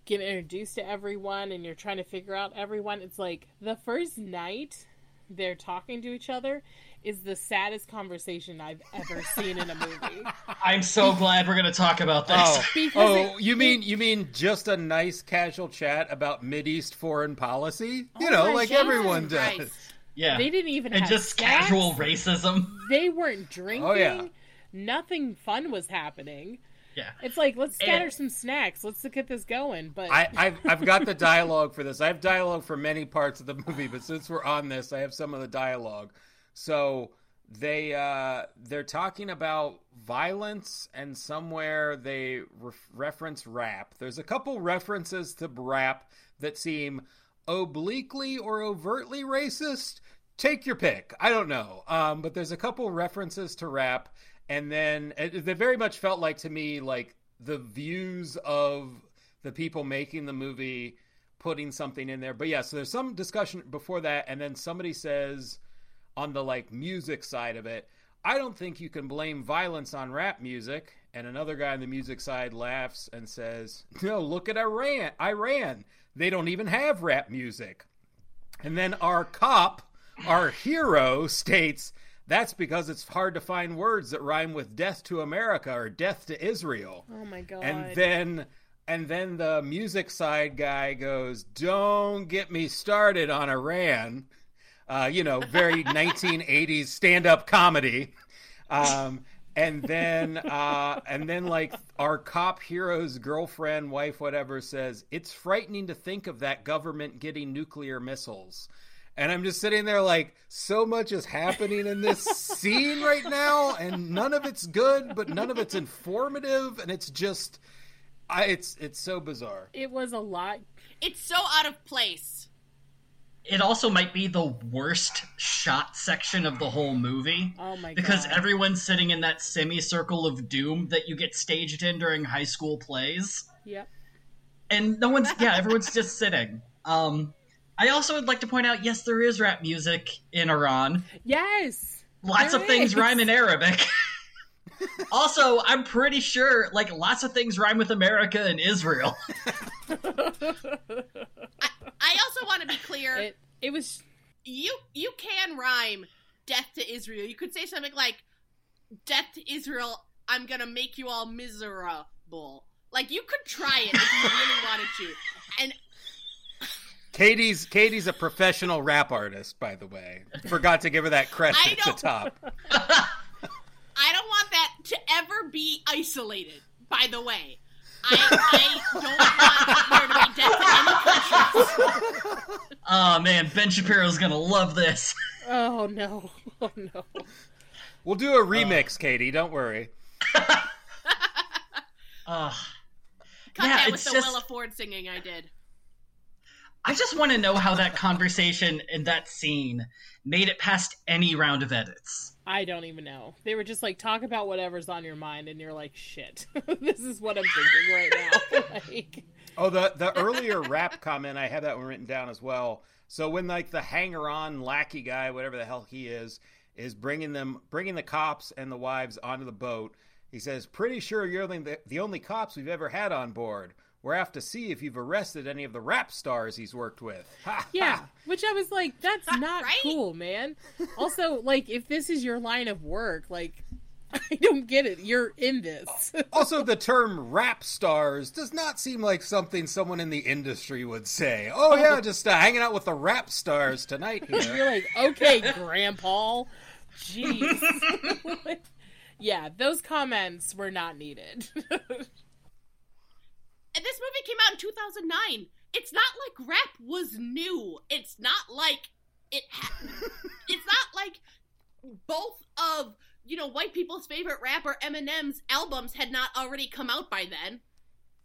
get introduced to everyone, and you're trying to figure out everyone. It's like the first night they're talking to each other is the saddest conversation I've ever seen in a movie. I'm so glad we're going to talk about this. Oh, oh, it- you mean you mean just a nice casual chat about Mideast foreign policy? You Oh know, like Jesus everyone does. Christ. Yeah. They didn't even and have just snacks. casual racism. They weren't drinking. Oh, yeah. Nothing fun was happening. Yeah. It's like let's scatter And- some snacks. Let's get this going. But I, I've, I've got the dialogue for this. I have dialogue for many parts of the movie, but since we're on this, I have some of the dialogue. So they uh, they're talking about violence, and somewhere they re- reference rap. There's a couple references to rap that seem obliquely or overtly racist. Take your pick. I don't know, um, but there's a couple references to rap, and then it, very much felt like to me like the views of the people making the movie putting something in there. But yeah, so there's some discussion before that, and then somebody says on the like music side of it, I don't think you can blame violence on rap music. And another guy on the music side laughs and says, No, look at Iran. Iran. They don't even have rap music. And then our cop, our hero, states that's because it's hard to find words that rhyme with death to America or death to Israel. oh my god. And then and then the music side guy goes, "Don't get me started on Iran." Uh, you know, very 1980s stand-up comedy. Um, and then uh, and then like our cop hero's girlfriend, wife, whatever says, "It's frightening to think of that government getting nuclear missiles." And I'm just sitting there like, so much is happening in this scene right now, and none of it's good, but none of it's informative, and it's just, I, it's it's so bizarre. it was a lot. It's so out of place. It also might be the worst shot section of the whole movie. Oh my Because god. everyone's sitting in that semicircle of doom that you get staged in during high school plays. Yep. and no one's yeah everyone's just sitting um i also would like to point out yes there is rap music in iran Yes. lots of things rhyme in arabic also i'm pretty sure like lots of things rhyme with america and israel I also want to be clear. It it was you you can rhyme death to Israel. You could say something like death to Israel. I'm gonna make you all miserable. Like you could try it if you really wanted to. And Katie's Katie's a professional rap artist, by the way. Forgot to give her that credit at the top. I don't want that to ever be isolated. By the way, I, I don't want there to be death to any countries. oh man ben shapiro's gonna love this oh no. Oh no. We'll do a remix, Katie. Don't worry. Ugh. Cut Yeah, that with it's the just- Willa Ford singing I did. I just want to know how that conversation in that scene made it past any round of edits. I don't even know. They were just like, talk about whatever's on your mind, and you're like, shit, this is what I'm thinking right now. like, Oh, the the earlier rap comment, I had that one written down as well. So when like the hanger on lackey guy, whatever the hell he is, is bringing them, bringing the cops and the wives onto the boat, he says, "Pretty sure you're the, the only cops we've ever had on board. We're off to see if you've arrested any of the rap stars he's worked with." Ha, yeah, ha. which I was like, that's not Right? cool, man. Also, like, if this is your line of work, like, I don't get it. You're in this. Also, the term rap stars does not seem like something someone in the industry would say. Oh yeah, just uh, hanging out with the rap stars tonight here. You're like, okay, Grandpa. Jeez. yeah, those comments were not needed. And this movie came out in 2009. It's not like rap was new. It's not like it. Ha- it's not like both of you know white people's favorite rapper Eminem's albums had not already come out by then.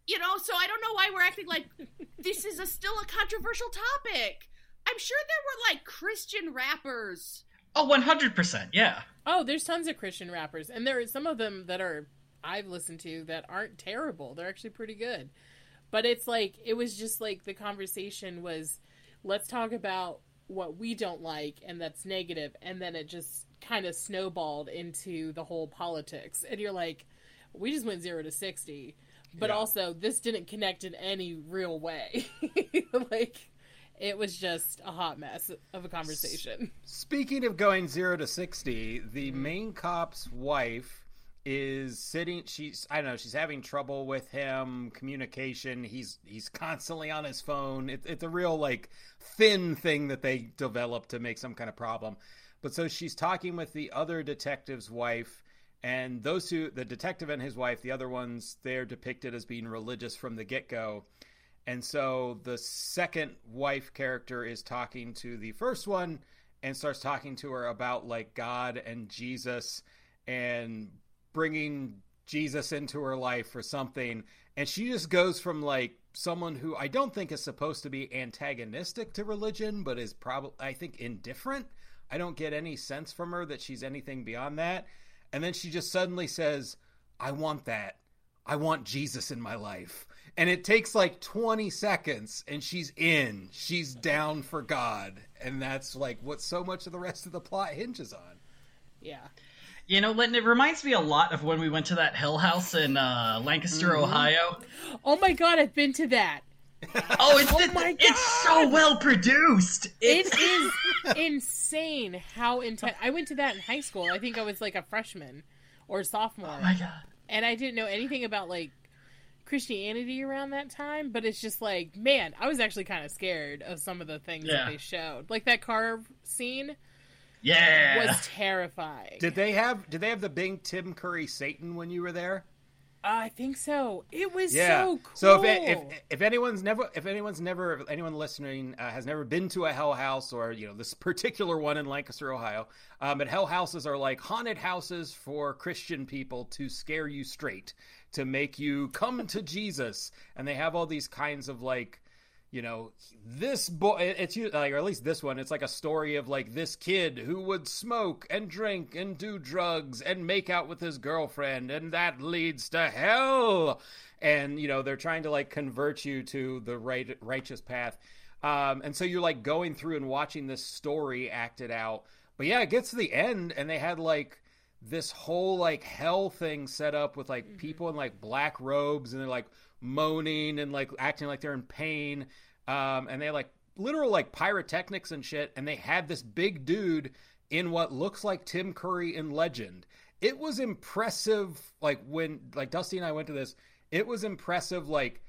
You know, so I don't know why we're acting like this is a still a controversial topic. I'm sure there were like Christian rappers. Oh, 100%, yeah. oh, there's tons of Christian rappers, and there are some of them that are I've listened to that aren't terrible. They're actually pretty good. But it's like it was just like the conversation was let's talk about what we don't like and that's negative and then it just kind of snowballed into the whole politics. And you're like we just went 0 to 60. But Yeah. also this didn't connect in any real way. like it was just a hot mess of a conversation. Speaking of going zero to sixty, the main cop's wife is sitting. She's I don't know. She's having trouble with him communication. He's he's constantly on his phone. It, it's a real like thin thing that they develop to make some kind of problem. But so she's talking with the other detective's wife. And those two, the detective and his wife, the other ones, they're depicted as being religious from the get go. And so the second wife character is talking to the first one and starts talking to her about like God and Jesus and bringing Jesus into her life or something. And she just goes from like someone who I don't think is supposed to be antagonistic to religion, but is probably, I think, indifferent. I don't get any sense from her that she's anything beyond that. And then she just suddenly says, I want that. I want Jesus in my life. And it takes like 20 seconds and she's in. She's down for God. And that's like what so much of the rest of the plot hinges on. Yeah. You know, Linton, it reminds me a lot of when we went to that Hell House in uh, Lancaster, Mm-hmm. Ohio. Oh my god, I've been to that. Oh, it's, Oh my it's so well produced. It It's, insane how intense. I went to that in high school. I think I was like a freshman or sophomore, oh my god. and I didn't know anything about like Christianity around that time. But it's just like, man, I was actually kind of scared of some of the things Yeah. that they showed, like that car scene Yeah. was terrifying. Did they have did they have the big Tim Curry Satan when you were there? I think so. It was Yeah. so cool. So if, if if anyone's never if anyone's never if anyone listening uh, has never been to a Hell House or you know this particular one in Lancaster, Ohio, um, but Hell Houses are like haunted houses for Christian people to scare you straight, to make you come to Jesus, and they have all these kinds of like you know this boy it's like or at least this one it's like a story of like this kid who would smoke and drink and do drugs and make out with his girlfriend and that leads to hell. And you know they're trying to like convert you to the right righteous path. Um, and so you're like going through and watching this story acted out. But yeah it gets to the end and they had like this whole like hell thing set up with like people in like black robes and they're like moaning and like acting like they're in pain um, and they like literal like pyrotechnics and shit and they had this big dude in what looks like tim curry in legend it was impressive like when like dusty and i went to this it was impressive like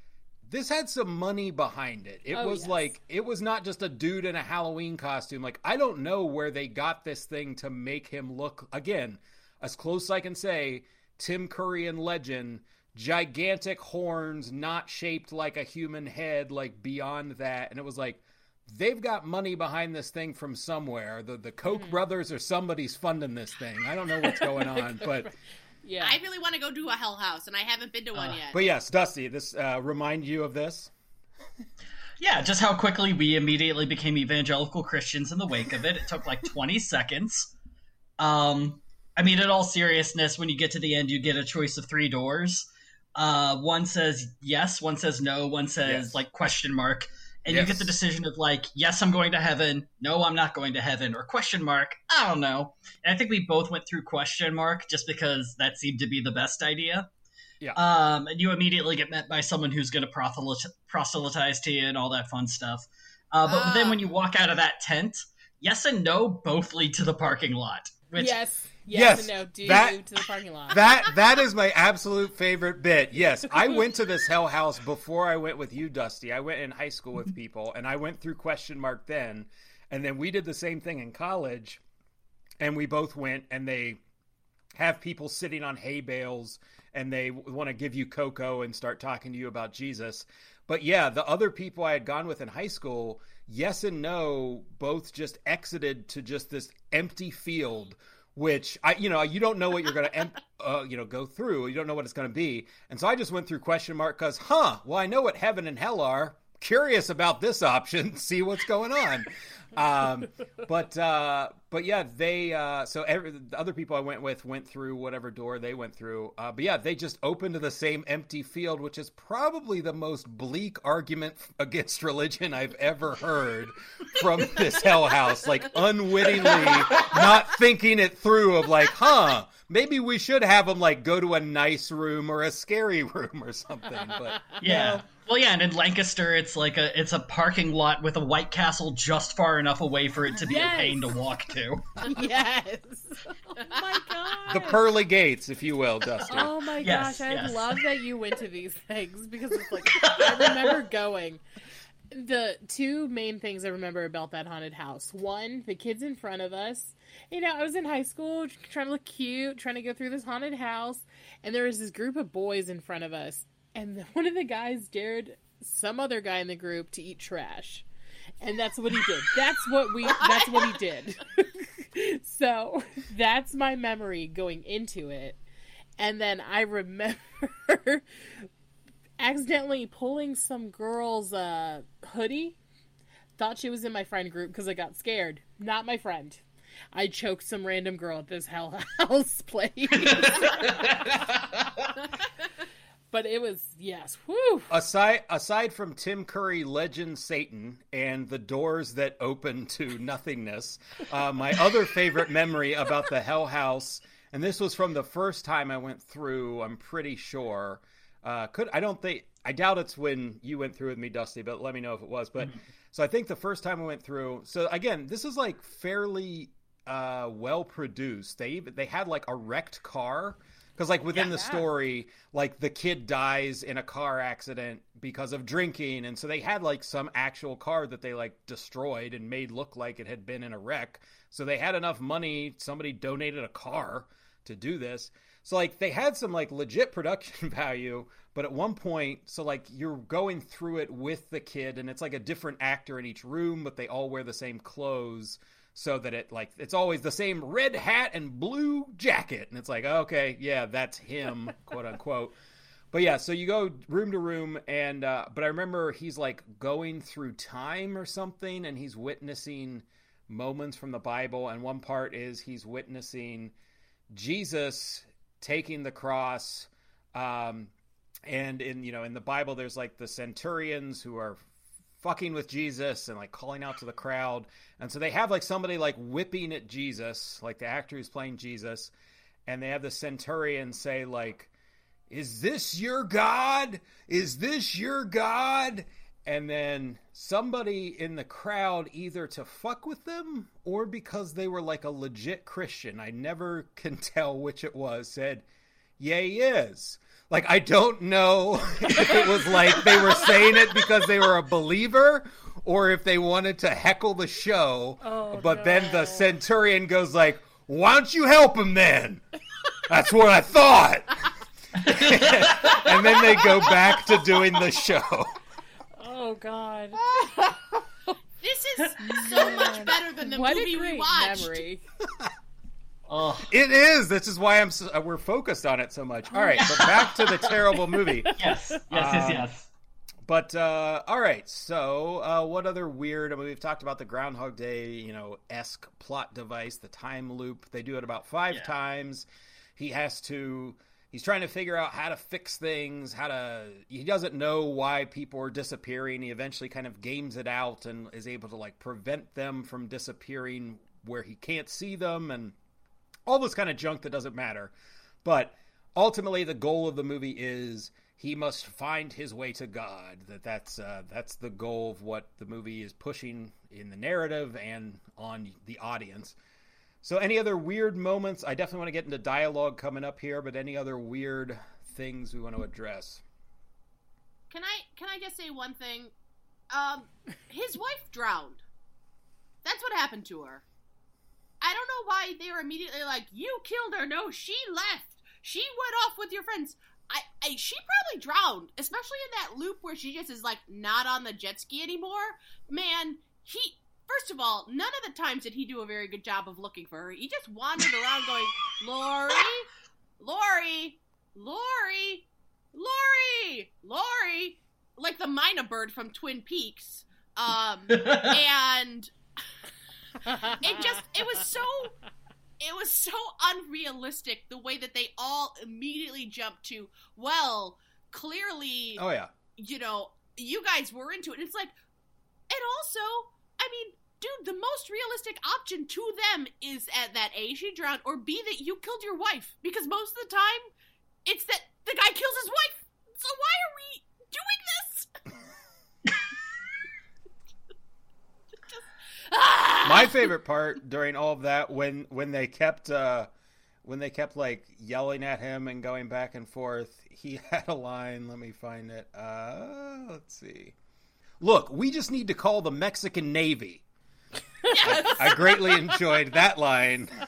this had some money behind it. It Oh, was yes. like it was not just a dude in a Halloween costume. Like I don't know where they got this thing to make him look again as close as I can say Tim Curry in Legend, gigantic horns not shaped like a human head like beyond that and it was like they've got money behind this thing from somewhere. The the Koch brothers or somebody's funding this thing. I don't know what's going on, but Yeah. I really want to go to a Hell House, and I haven't been to one Uh, yet. But yes, Dusty, this uh, remind you of this. Yeah, just how quickly we immediately became evangelical Christians in the wake of it. It took like 20 seconds. Um, I mean, in all seriousness, when you get to the end, you get a choice of three doors. Uh, one says yes, one says no, one says Yes. like question mark, and you get the decision of like yes, I'm going to heaven, no, I'm not going to heaven, or question mark. I don't know. And I think we both went through question mark just because that seemed to be the best idea. Yeah. Um, and you immediately get met by someone who's going to proselyt- proselytize to you and all that fun stuff. Uh, but Ah. then when you walk out of that tent, yes and no both lead to the parking lot. Which yes. Yes, no. Do that- to the parking lot. That that is my absolute favorite bit. Yes, I went to this hell house before I went with you, Dusty. I went in high school with people, and I went through question mark then, and then we did the same thing in college, and we both went, and they have people sitting on hay bales, and they want to give you cocoa and start talking to you about Jesus. But yeah, the other people I had gone with in high school, yes and no, both just exited to just this empty field which I, you know, you don't know what you're going to, uh, you know, go through. You don't know what it's going to be, and so I just went through question mark because, huh? Well, I know what heaven and hell are. Curious about this option. See what's going on. Um, but uh, but yeah, they uh, so every, the other people I went with went through whatever door they went through. Uh, but yeah, they just opened to the same empty field, which is probably the most bleak argument against religion I've ever heard from this hell house. Like unwittingly not thinking it through of like, huh? Maybe we should have them like go to a nice room or a scary room or something. But yeah. Well, yeah, and in Lancaster, it's like a it's a parking lot with a White Castle just far enough away for it to be Yes. a pain to walk to. yes. Oh my god. the pearly gates, if you will, Dusty. Oh my Yes, gosh, I yes. love that you went to these things because it's like I remember going. The two main things I remember about that haunted house. One, the kids in front of us. You know, I was in high school trying to look cute, trying to go through this haunted house, and there was this group of boys in front of us, and one of the guys dared some other guy in the group to eat trash. And that's what he did. That's what we that's what he did. so, that's my memory going into it. And then I remember accidentally pulling some girl's uh, hoodie. Thought she was in my friend group because I got scared. Not my friend. I choked some random girl at this hell house place. But it was yes, whew. aside aside from Tim Curry Legend Satan and the doors that open to nothingness, uh, my other favorite memory about the Hell House, and this was from the first time I went through. I'm pretty sure. Uh, could I don't think I doubt it's when you went through with me, Dusty, but let me know if it was. But so I think the first time I went through. So again, this is like fairly uh, well produced. They even they had like a wrecked car because like within the story, like the kid dies in a car accident because of drinking, and so they had like some actual car that they like destroyed and made look like it had been in a wreck. So they had enough money. Somebody donated a car to do this. So like they had some like legit production value, but at one point, so like you're going through it with the kid, and it's like a different actor in each room, but they all wear the same clothes so that it like it's always the same red hat and blue jacket. And it's like okay yeah that's him quote unquote. But yeah so you go room to room and uh but i remember he's like going through time or something and he's witnessing moments from the bible. And one part is he's witnessing jesus taking the cross um and in you know in the bible there's like the centurions who are fucking with Jesus and like calling out to the crowd. And so they have like somebody like whipping at Jesus, like the actor who's playing Jesus, and they have the centurion say like, "Is this your god? Is this your god?" And then somebody in the crowd either to fuck with them or because they were like a legit Christian, I never can tell which it was, said, "Yeah, he is." Like I don't know if it was like they were saying it because they were a believer or if they wanted to heckle the show. Oh, but then the centurion goes like, "Why don't you help him then?" That's what I thought. and then they go back to doing the show. Oh god. This is so much better than the what movie a great we watched. Oh, It is. This is why I'm. So, uh, we're focused on it so much. All right, but back to the terrible movie. yes, yes, yes, Um, yes. But uh, all right, so uh, what other weird? I mean, we've talked about the Groundhog Day, you know, esque plot device, the time loop. They do it about five Yeah. times. He has to. He's trying to figure out how to fix things. How to. He doesn't know why people are disappearing. He eventually kind of games it out and is able to like prevent them from disappearing where he can't see them and all this kind of junk that doesn't matter. But ultimately, the goal of the movie is he must find his way to God. That that's uh, that's the goal of what the movie is pushing in the narrative and on the audience. So, any other weird moments? I definitely want to get into dialogue coming up here, but any other weird things we want to address? Can I can I just say one thing? Um, his wife drowned. That's what happened to her. I don't know why they were immediately like, "You killed her." No, she left. She went off with your friends. I, I she probably drowned, especially in that loop where she just is like not on the jet ski anymore. Man, he first of all, none of the times did he do a very good job of looking for her. He just wandered around going, "Lori, Lori, Lori, Lori, Lori," like the mynah bird from Twin Peaks. Um, and it just it was so it was so unrealistic the way that they all immediately jumped to well clearly Oh yeah, you know you guys were into it. And it's like and also i mean dude the most realistic option to them is at that a she drowned or b that you killed your wife. Because most of the time it's that the guy kills his wife. So why are we doing this Just- Ah! my favorite part during all of that when when they kept uh when they kept like yelling at him and going back and forth he had a line let me find it uh let's see look we just need to call the mexican navy yes. i greatly enjoyed that line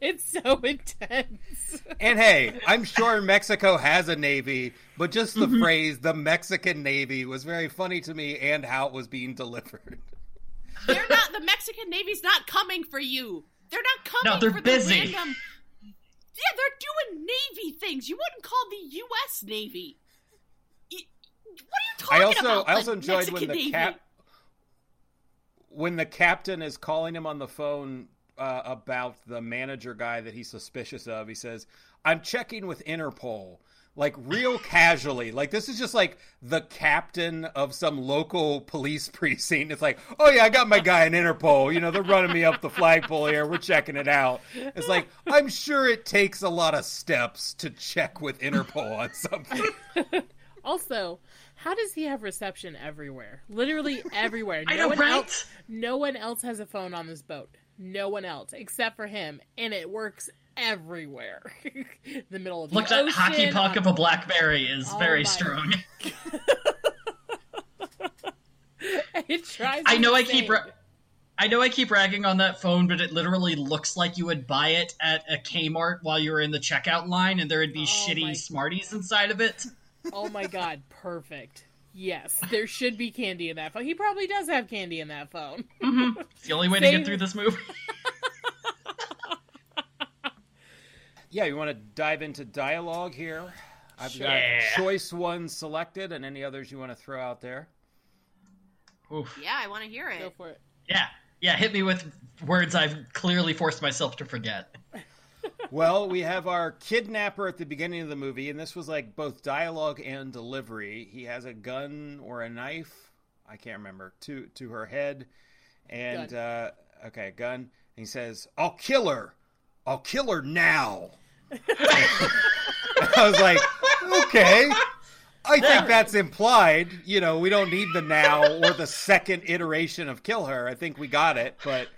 It's so intense. and hey i'm sure mexico has a navy but just the phrase the mexican navy was very funny to me and how it was being delivered They're not. The Mexican Navy's not coming for you. They're not coming. No, they're for busy. The random... Yeah, they're doing Navy things. You wouldn't call the U.S. Navy. Y- What are you talking I also about? I also the enjoyed when the Navy? cap when the captain is calling him on the phone uh, about the manager guy that he's suspicious of. He says, "I'm checking with Interpol." Like real casually, like this is just like the captain of some local police precinct. It's like, oh yeah, I got my guy in Interpol. You know, they're running me up the flagpole here. We're checking it out. It's like I'm sure it takes a lot of steps to check with Interpol on something. Also, how does he have reception everywhere? Literally everywhere. I No know, one right? else no one else has a phone on this boat. No one else except for him, and it works everywhere. the middle of the Look, that ocean, hockey puck on- of a BlackBerry is Oh very my- strong. it tries. I know I keep. Ra- I know I keep ragging on that phone, but it literally looks like you would buy it at a Kmart while you were in the checkout line, and there would be Oh shitty Smarties inside of it. Oh my god, perfect. Yes, there should be candy in that phone. He probably does have candy in that phone. Mm-hmm. It's the only way to get through this movie. Yeah, you want to dive into dialogue here? I've Yeah. got choice one selected, and any others you want to throw out there. Oof. Yeah, I want to hear it. Go it. for it. Yeah, yeah. Hit me with words I've clearly forced myself to forget. Well, we have our kidnapper at the beginning of the movie, and this was like both dialogue and delivery. He has a gun or a knife, I can't remember, to to her head, and uh, okay, gun. And he says, "I'll kill her. I'll kill her now." I was like, okay. I think that's implied. You know, we don't need the now or the second iteration of kill her. I think we got it, but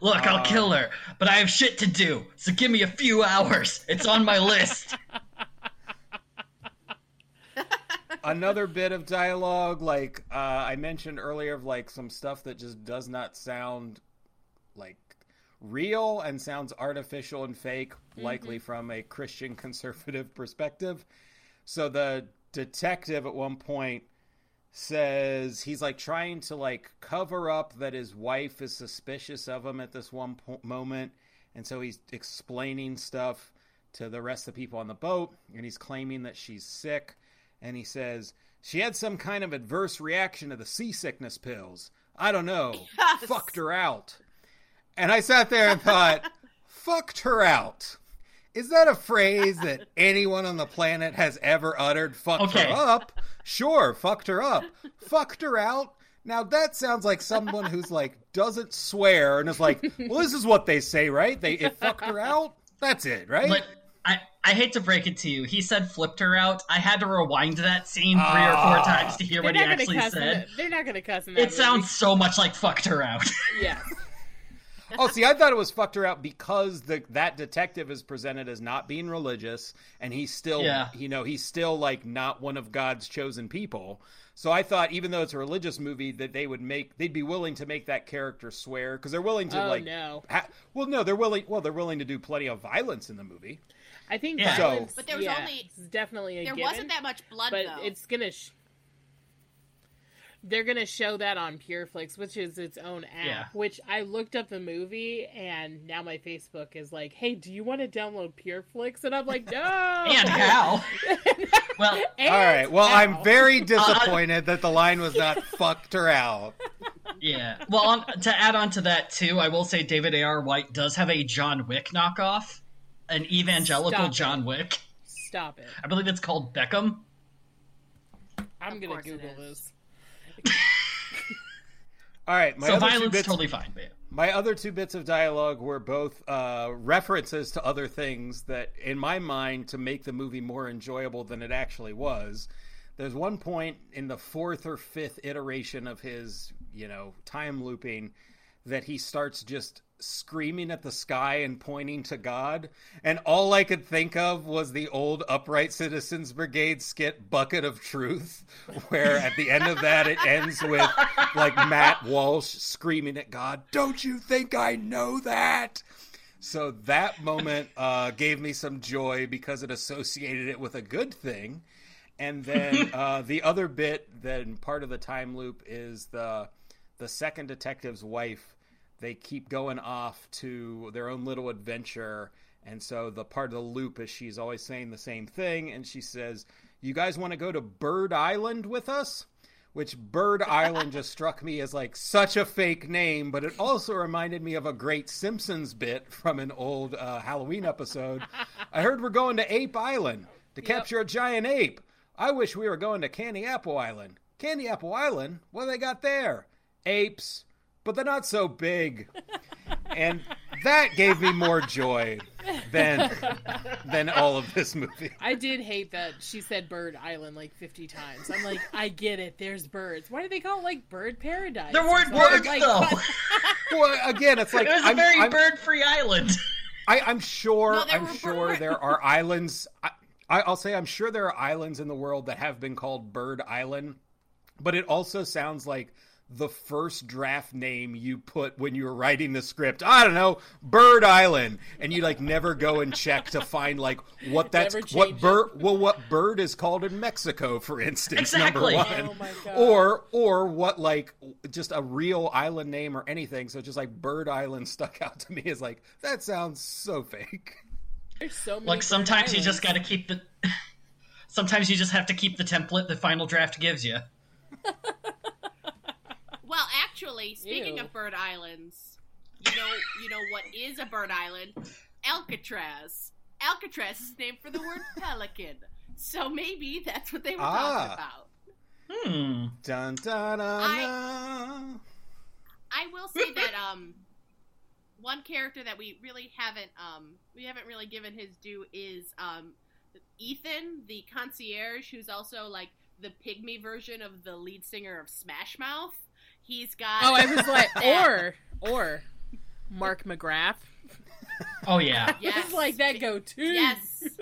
Look, I'll Uh, kill her, but I have shit to do. So give me a few hours. It's on my list. another bit of dialogue like uh, i mentioned earlier of like some stuff that just does not sound real and sounds artificial and fake mm-hmm. likely from a christian conservative perspective so the detective at one point says he's like trying to like cover up that his wife is suspicious of him at this one po- moment And so he's explaining stuff to the rest of the people on the boat, and he's claiming that she's sick. And he says, She had some kind of adverse reaction to the seasickness pills. I don't know. Yes. Fucked her out. And I sat there and thought, fucked her out. Is that a phrase that anyone on the planet has ever uttered? Fucked Okay. her up? Sure, fucked her up. Fucked her out? Now that sounds like someone who's like doesn't swear and is like, well, this is what they say, right? They it fucked her out. That's it, right? But I, I hate to break it to you. He said flipped her out. I had to rewind that scene three or four Ah. times to hear what he actually said. that, they're not gonna cuss in that. It movie. sounds so much like fucked her out. Yeah. Oh, see, I thought it was fucked her out because the that detective is presented as not being religious, and he's still, Yeah. you know, he's still like not one of God's chosen people. So I thought, even though it's a religious movie, that they would make, they'd be willing to make that character swear because they're willing to Oh, like, no. ha- well, no, they're willing, well, they're willing to do plenty of violence in the movie. I think Yeah. violence. But there was yeah, only- definitely a There given, wasn't that much blood but though. it's gonna. Sh- they're gonna show that on Pure Flix, which is its own app. Yeah. Which I looked up the movie, and now my Facebook is like, "Hey, do you want to download Pure Flix?" And I'm like, "No." and how? Well, And All right. Well, how? I'm very disappointed that the line was not fucked her out. yeah. Well, on, to add on to that too, I will say David A.R. White does have a John Wick knockoff, an evangelical Stop it. John Wick. Stop it. I believe it's called Beckham. I'm Of gonna Google this. All right. My so other two violence bits- totally fine, yeah. My other two bits of dialogue were both uh, references to other things that, in my mind, to make the movie more enjoyable than it actually was. There's one point in the fourth or fifth iteration of his, you know, time looping that he starts just screaming at the sky and pointing to God. And all I could think of was the old Upright Citizens Brigade skit Bucket of Truth, where at the end of that it ends with like Matt Walsh screaming at God, Don't you think I know that? So that moment uh, gave me some joy because it associated it with a good thing. And then uh, the other bit, then part of the time loop is the the second detective's wife. They keep going off to their own little adventure, and so the part of the loop is she's always saying the same thing, and she says, "You guys want to go to Bird Island with us?" Which Bird Island just struck me as like such a fake name, but it also reminded me of a great Simpsons bit from an old uh, Halloween episode. I heard we're going to Ape Island to capture a giant ape. I wish we were going to Candy Apple Island. Candy Apple Island? What do they got there? Apes, but they're not so big. And that gave me more joy than than all of this movie. I did hate that she said Bird Island like 50 times. I'm like, I get it. There's birds. Why do they call it like Bird Paradise? There or weren't birds Like, though. Well, again, it's like it was a I'm, very I'm- bird-free island. I, I'm sure. No, there I'm sure bird- there are islands. I, I, I'll say I'm sure there are islands in the world that have been called Bird Island, but it also sounds like the first draft name you put when you were writing the script. I don't know, Bird Island, and you like never go and check to find like what that's Never what bird. Well, what bird is called in Mexico, for instance. Exactly. Number one. Oh my God. Or or what like just a real island name or anything. So just like Bird Island stuck out to me as like that sounds so fake. There's so many Like bird sometimes you just got to keep the. Sometimes you just have to keep the template the final draft gives you. Well, actually, speaking Ew. of bird islands, you know, you know what is a bird island? Alcatraz. Alcatraz is named for the word pelican. So maybe that's what they were talking Ah. about. Hmm. Dun dun dun. I- I will say that um one character that we really haven't um we haven't really given his due is um Ethan, the concierge, who's also like the pygmy version of the lead singer of Smash Mouth. He's got Oh, I was like, or or Mark McGrath. Oh yeah. yes, It's like that go too. Yes.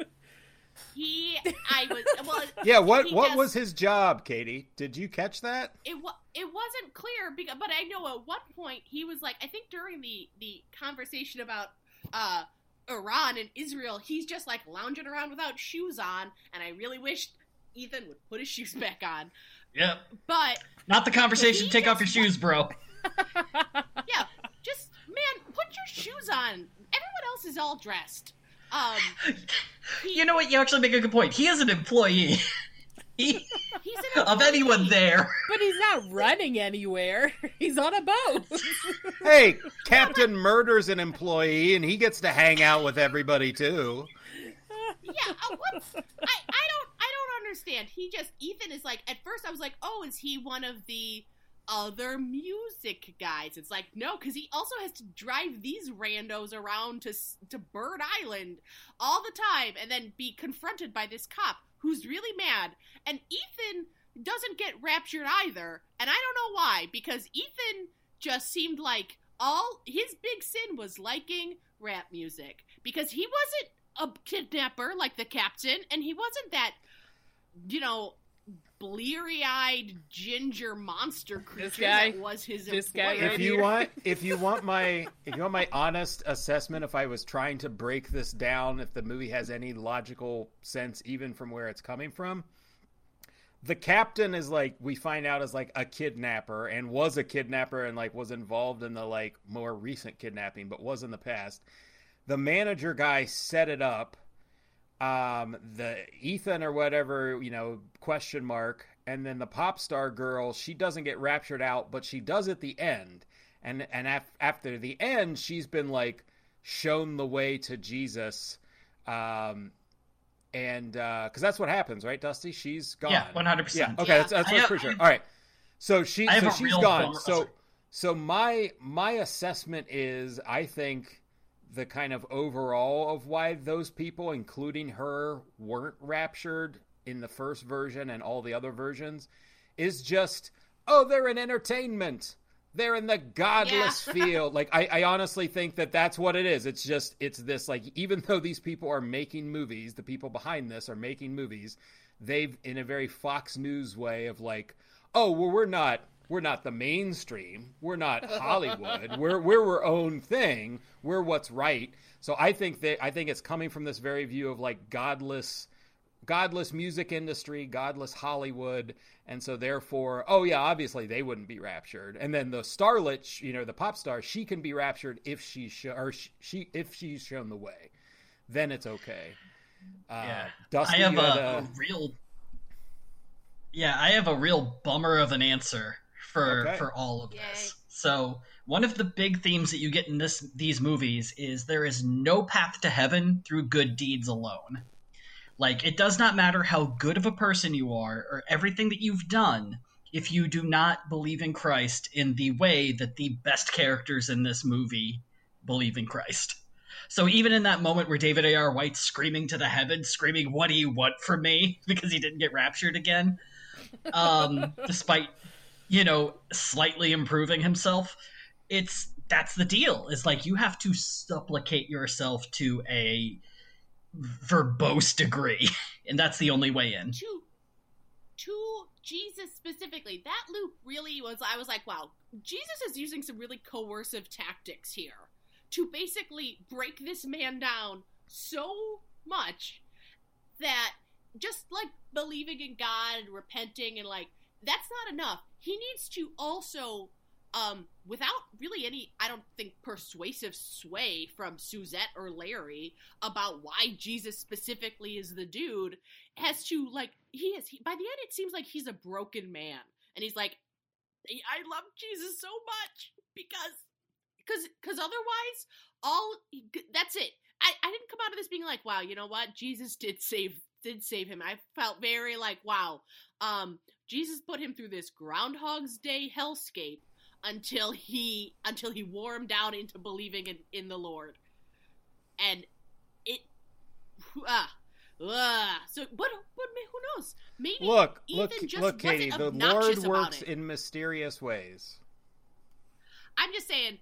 He, I was well. Yeah, what what just- was his job, Katie? Did you catch that? it wa- it wasn't clear because but I know at one point he was like I think during the the conversation about uh Iran and Israel he's just like lounging around without shoes on and I really wished Ethan would put his shoes back on Yep. but Not the conversation. Take off your shoes, bro. yeah just man put your shoes on everyone else is all dressed. Um, You know what? You actually make a good point. He is an employee. he, he's an employee. of anyone there. But he's not running anywhere. He's on a boat. Hey, Captain murders an employee and he gets to hang out with everybody too. Yeah, uh, what's, I I I don't understand. He just Ethan is like at first I was like, oh, is he one of the other music guys? It's like no, because he also has to drive these randos around to to Bird Island all the time, and then be confronted by this cop who's really mad. And Ethan doesn't get raptured either, and I don't know why because Ethan just seemed like all his big sin was liking rap music because he wasn't a kidnapper like the captain, and he wasn't that, you know, bleary-eyed ginger monster creature guy- that was his this guy right If you here. want, if you want my, if you want my honest assessment, if I was trying to break this down, if the movie has any logical sense, even from where it's coming from, the captain is like we find out is like a kidnapper and was a kidnapper and like was involved in the like more recent kidnapping, but was in the past. The manager guy set it up. Um, the Ethan or whatever, you know, question mark, and then the pop star girl, she doesn't get raptured out, but she does at the end. And and af- after the end, she's been like shown the way to Jesus. Um, and because that's what happens, right, Dusty? She's gone. Yeah, 100%. Yeah, okay, Yeah. that's, that's have- pretty sure. All right, so she, so she's gone. So, so my my assessment is, I think the kind of overall of why those people, including her, weren't raptured in the first version and all the other versions, is just, oh, they're in entertainment. They're in the godless Yeah. field. Like I, I honestly think that that's what it is. It's just it's this like even though these people are making movies, the people behind this are making movies. They've in a very Fox News way of like, oh well, we're not we're not the mainstream. We're not Hollywood. we're we're our own thing. We're what's right. So I think that I think it's coming from this very view of like godless godless music industry, godless Hollywood, and so therefore, oh yeah, obviously they wouldn't be raptured. And then the starlet, you know, the pop star, she can be raptured if she sh- or she if she's shown the way, then it's okay. Uh, Yeah. Dusty, I have a, a real Yeah, I have a real bummer of an answer for Okay. for all of Yay. this. So, one of the big themes that you get in this these movies is there is no path to heaven through good deeds alone. Like it does not matter how good of a person you are or everything that you've done if you do not believe in Christ in the way that the best characters in this movie believe in Christ. So even in that moment where David A.R. White's screaming to the heavens, screaming, "What do you want from me?" because he didn't get raptured again, um, despite you know slightly improving himself, it's that's the deal. It's like you have to supplicate yourself to a verbose degree, and that's the only way in. to to Jesus specifically. That loop really was I was like, wow, Jesus is using some really coercive tactics here to basically break this man down so much that just like believing in God and repenting and like that's not enough. He needs to also um without really any I don't think persuasive sway from Suzette or Larry about why Jesus specifically is the dude has to like he is he, by the end it seems like he's a broken man. And he's like I love Jesus so much because because because otherwise all that's it. I, I didn't come out of this being like wow you know what? Jesus did save did save him. I felt very like wow. Um Jesus put him through this groundhog's day hellscape until he until he wore him down into believing in, in the Lord and it ah, ah. so but but who knows maybe look, Ethan look, just look, Katie. The Lord works in mysterious ways. I'm just saying,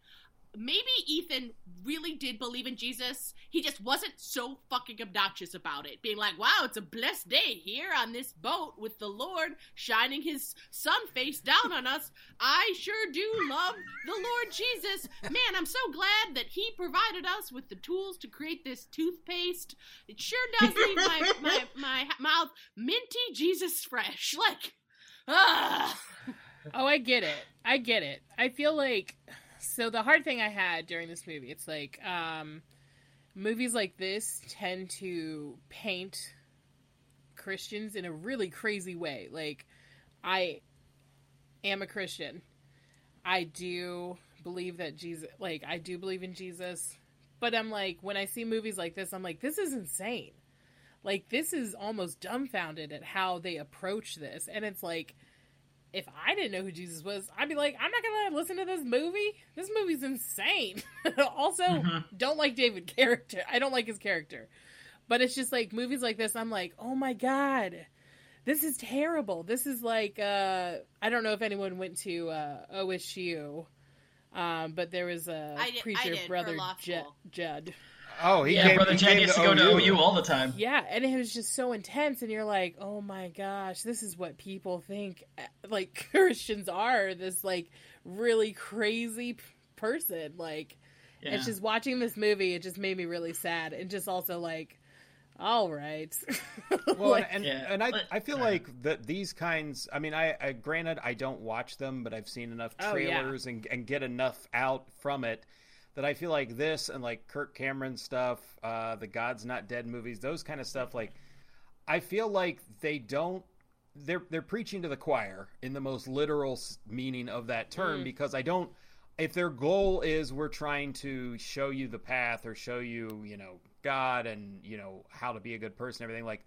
maybe Ethan really did believe in Jesus. He just wasn't so fucking obnoxious about it. Being like, wow, it's a blessed day here on this boat with the Lord shining his sun face down on us. I sure do love the Lord Jesus. Man, I'm so glad that he provided us with the tools to create this toothpaste. It sure does leave my, my, my mouth minty Jesus fresh. Like, ah. Oh, I get it. I get it. I feel like so the hard thing I had during this movie, it's like um movies like this tend to paint Christians in a really crazy way. Like, I am a Christian. I do believe that Jesus, like, I do believe in Jesus. But I'm like, when I see movies like this, I'm like, this is insane. Like, this is almost dumbfounded at how they approach this. And it's like, if I didn't know who Jesus was, I'd be like, I'm not gonna listen to this movie. This movie's insane. also, Mm-hmm. don't like David character. I don't like his character. But it's just like movies like this. I'm like, oh my god, this is terrible. This is like, uh, I don't know if anyone went to uh, OSU, um, but there was a I did- I preacher did, brother law Ju- Judd. Oh, he yeah, came, brother he Jed used to go to OU. OU all the time. Yeah, and it was just so intense, and you're like, oh my gosh, this is what people think uh, like Christians are. This like really crazy person. Like, Yeah. it's just watching this movie. It just made me really sad, and just also like, all right. Well, Like, and Yeah, and I I feel like that these kinds. I mean, I, I granted I don't watch them, but I've seen enough Oh, yeah. trailers and and get enough out from it that I feel like this and like Kirk Cameron stuff, uh, the God's Not Dead movies, those kind of stuff. Like, I feel like they don't. They're they're preaching to the choir in the most literal meaning of that term Mm. because I don't. If their goal is we're trying to show you the path or show you, you know, God and you know how to be a good person, everything like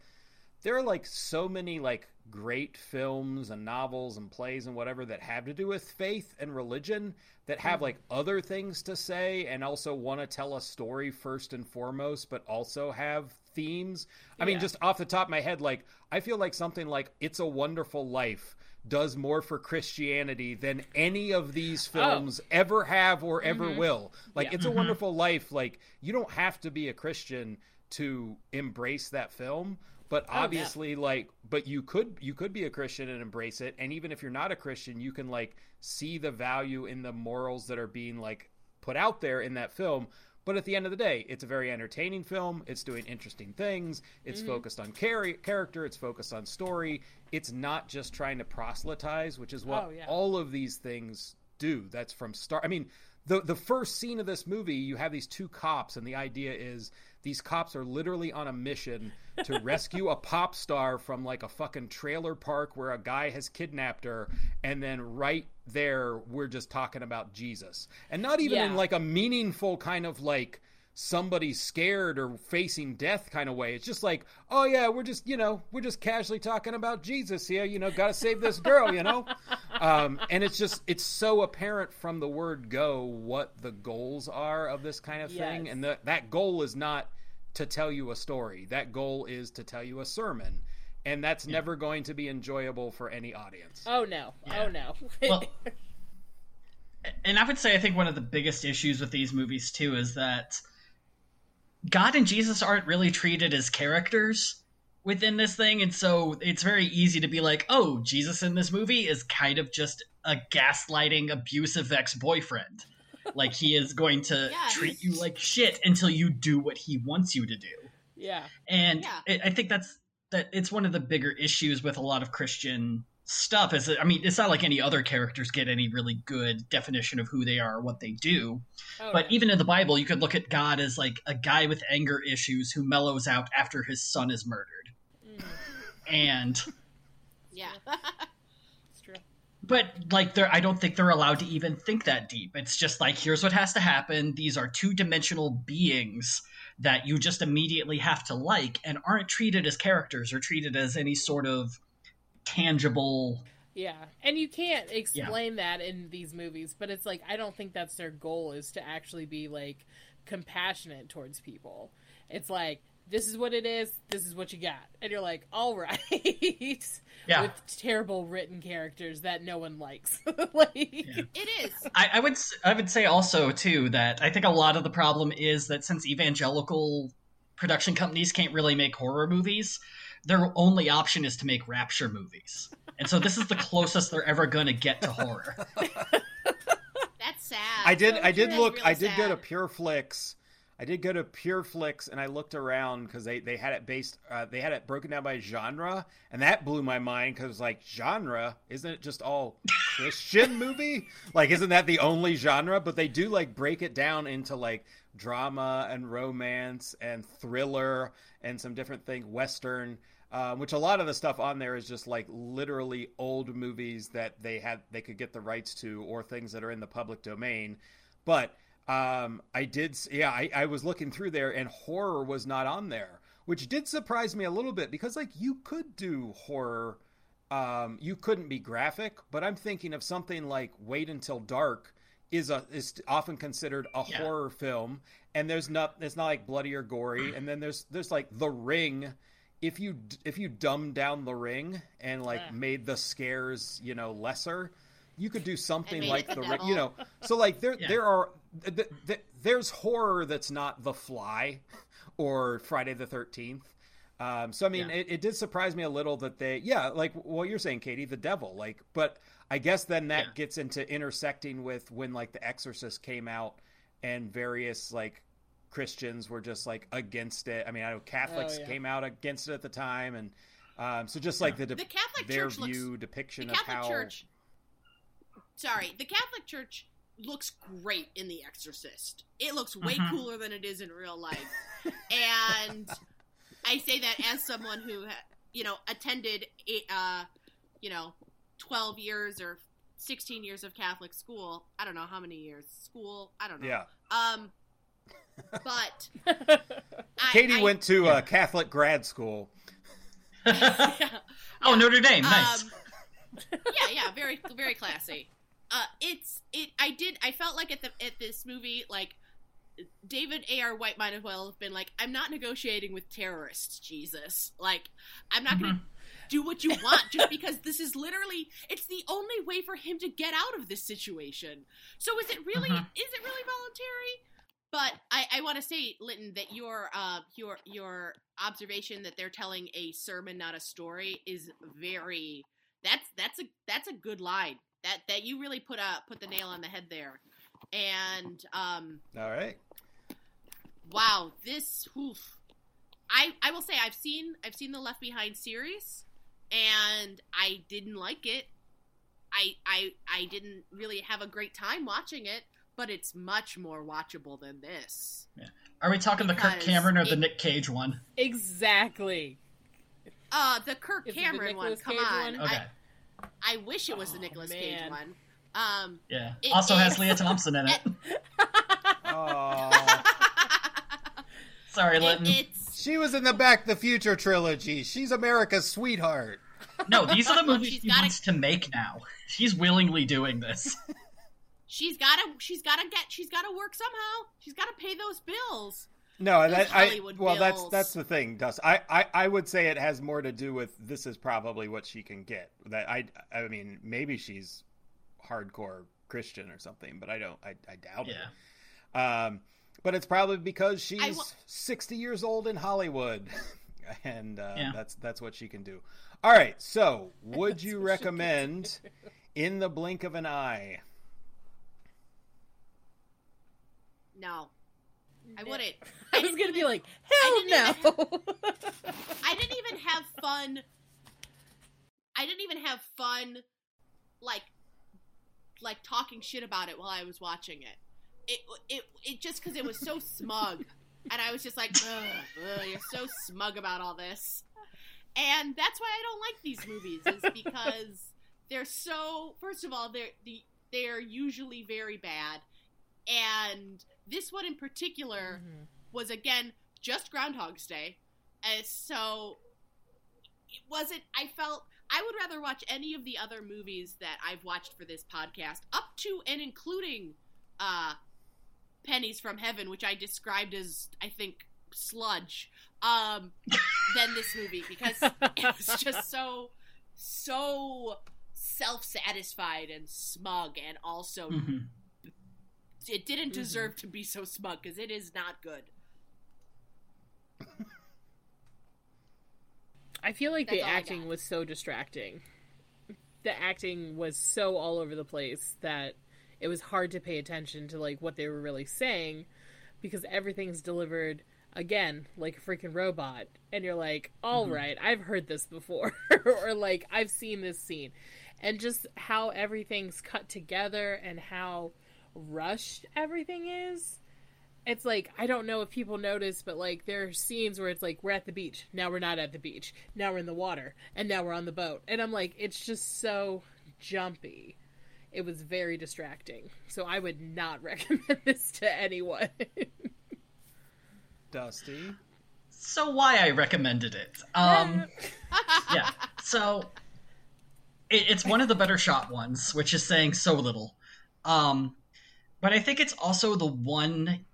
there are like so many like great films and novels and plays and whatever that have to do with faith and religion that have mm-hmm. like other things to say and also want to tell a story first and foremost but also have themes. I mean just off the top of my head like i feel like something like it's a wonderful life does more for christianity than any of these oh. films ever have or ever mm-hmm. will. Like Yeah. it's a mm-hmm. wonderful life like you don't have to be a christian to embrace that film but oh, yeah. obviously like but you could you could be a christian and embrace it. And even if you're not a christian you can like see the value in the morals that are being like put out there in that film. But at the end of the day it's a very entertaining film. It's doing interesting things. It's mm-hmm. focused on char- character. It's focused on story. It's not just trying to proselytize which is what Oh, yeah. all of these things do. That's from start i mean the the first scene of this movie you have these two cops and the idea is these cops are literally on a mission to rescue a pop star from like a fucking trailer park where a guy has kidnapped her and then right there we're just talking about Jesus. And not even in like a meaningful kind of like somebody scared or facing death kind of way. It's just like oh yeah we're just you know we're just casually talking about Jesus here you know got to save this girl you know? Um, and it's just it's so apparent from the word go what the goals are of this kind of thing. Yes. and the, that goal is not to tell you a story. That goal is to tell you a sermon. And that's never going to be enjoyable for any audience. Oh no, oh no. Well, and I would say I think one of the biggest issues with these movies too is that God and Jesus aren't really treated as characters within this thing, and so it's very easy to be like, "Oh, Jesus in this movie is kind of just a gaslighting, abusive ex-boyfriend. Like he is going to Yeah, treat you like shit until you do what he wants you to do." yeah, and Yeah. I I think that's that it's one of the bigger issues with a lot of Christian stuff. Is that, I mean, it's not like any other characters get any really good definition of who they are or what they do. oh, but no. even in the Bible, you could look at God as like a guy with anger issues who mellows out after his son is murdered, Mm, and Yeah. it's true. but like they're I don't think they're allowed to even think that deep. It's just like here's what has to happen. These are two dimensional beings that you just immediately have to like and aren't treated as characters or treated as any sort of tangible Yeah, and you can't explain that in these movies, but it's like I don't think that's their goal is to actually be like compassionate towards people. It's like this is what it is, this is what you got, and you're like, all right, Yeah. with terrible written characters that no one likes. like, It is. I, I would s- I would say also too that I think a lot of the problem is that since evangelical production companies can't really make horror movies, their only option is to make rapture movies. And so this is the closest they're ever going to get to horror. That's sad. I did. I did true. look. Really I did go to sad. Pure Flix I did go to Pure Flix and I looked around because they, they had it based uh, they had it broken down by genre and that blew my mind because like genre isn't it just all Christian movie like isn't that the only genre but they do like break it down into like drama and romance and thriller and some different thing western um, which a lot of the stuff on there is just like literally old movies that they had they could get the rights to or things that are in the public domain but um, I did, yeah, I, I was looking through there and horror was not on there, which did surprise me a little bit because, like, you could do horror. Um, you couldn't be graphic, but I'm thinking of something like Wait Until Dark is a is often considered a Yeah. horror film, and there's not it's not like bloody or gory, and then there's there's like The Ring. If you if you dumb down The Ring and like Yeah. made the scares you know lesser, you could do something like the the Ring, you know. So like there Yeah. there are th- th- there's horror that's not The Fly or Friday the Thirteenth. Um, so I mean, Yeah. it, it did surprise me a little that they, yeah, like what you're saying, Katie, the devil, like, but I guess then that Yeah. gets into intersecting with when like The Exorcist came out and various like Christians were just like against it. I mean, I know Catholics Oh, yeah. came out against it at the time, and um, so just like the, de- The Catholic their Church looks- view The depiction of Catholic how Church. Sorry, the Catholic Church looks great in The Exorcist. It looks way Mhm. cooler than it is in real life, and I say that as someone who, you know, attended, a- uh, you know, twelve years or sixteen years of Catholic school. I don't know how many years school. I don't know. yeah. Um, but I, Katie I- went to Yeah. uh, Catholic grad school. oh, Notre Dame, nice. Um, yeah, yeah, very, very classy. Uh, it's it. I did. I felt like at the at this movie, like David A. R. White might as well have been like, "I'm not negotiating with terrorists, Jesus. Like, I'm not going to do what you want just because this is literally. It's the only way for him to get out of this situation. So is it really? Mhm. Is it really voluntary? But I, I want to say, Linton, that your uh, your your observation that they're telling a sermon, not a story, is very that's that's a that's a good line. That that you really put a put the nail on the head there. And um, All right. wow, this oof. I I will say I've seen I've seen the Left Behind series, and I didn't like it. I I I didn't really have a great time watching it, but it's much more watchable than this. Yeah. Are we talking the Kirk Cameron or the Nick Cage one? exactly. Uh, the Kirk Is it the Cameron one. Nicolas Come Cage on, one? Okay. I, I wish it was the Oh, Nicolas Cage one. Um, Yeah. It also has is- Lea Thompson in it. Oh, Sorry, it- Linton. it's she was in the Back to the Future trilogy. She's America's sweetheart. No, these are the movies she's he gotta- wants to make now. He's willingly doing this. she's gotta she's gotta get she's gotta work somehow. She's gotta pay those bills. No, and Those that, I well, that's bills. that's the thing, Dust. I, I I would say it has more to do with this is probably what she can get. That I I mean maybe she's hardcore Christian or something, but I don't I, I doubt Yeah. it. Um, but it's probably because she's I wa- sixty years old in Hollywood, and uh, Yeah. that's that's what she can do. All right, so would you recommend In the Blink of an Eye? No, I wouldn't. I was gonna be like, hell didn't no. I didn't even have fun. I didn't even have fun, like, like talking shit about it while I was watching it. It it it just because it was so smug, and I was just like, ugh, ugh, you're so smug about all this, and that's why I don't like these movies is because they're so. First of all, they're the they're usually very bad, and this one in particular was again just Groundhog's Day. And so it wasn't I felt I would rather watch any of the other movies that I've watched for this podcast, up to and including uh Pennies from Heaven, which I described as I think sludge, um, than this movie because it was just so so self satisfied and smug and also Mhm. It didn't mm-hmm. deserve to be so smug because it is not good. I feel like That's the acting was so distracting. The acting was so all over the place that it was hard to pay attention to like what they were really saying. because everything's delivered again like a freaking robot and you're like all mm-hmm. right, i've heard this before or like i've seen this scene and just how everything's cut together and how rushed everything is it's like i don't know if people notice but like there are scenes where it's like we're at the beach now we're not at the beach now we're in the water and now we're on the boat and i'm like it's just so jumpy it was very distracting so i would not recommend this to anyone Dusty. So why I recommended it? Um, yeah. So it, it's one of the better shot ones, which is saying so little. Um, but I think it's also the one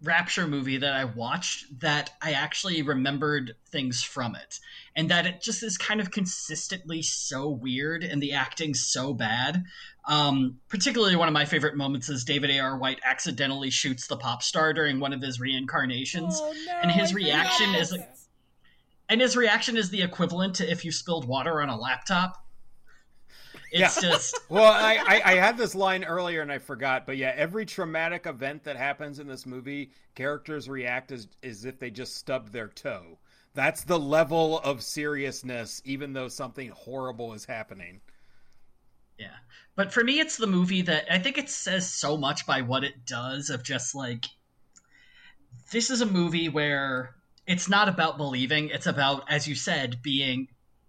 Rapture movie that I watched that I actually remembered things from it, and that it just is kind of consistently so weird and the acting so bad. Um, particularly, one of my favorite moments is David A.R. White accidentally shoots the pop star during one of his reincarnations, Oh, no, and his I reaction is and his reaction is the equivalent to if you spilled water on a laptop. It's just Well, I, I, I had this line earlier and I forgot, but yeah, every traumatic event that happens in this movie, characters react as, as if they just stubbed their toe. That's the level of seriousness, even though something horrible is happening. Yeah. But for me, it's the movie that I think it says so much by what it does of just like, this is a movie where it's not about believing, it's about, as you said, being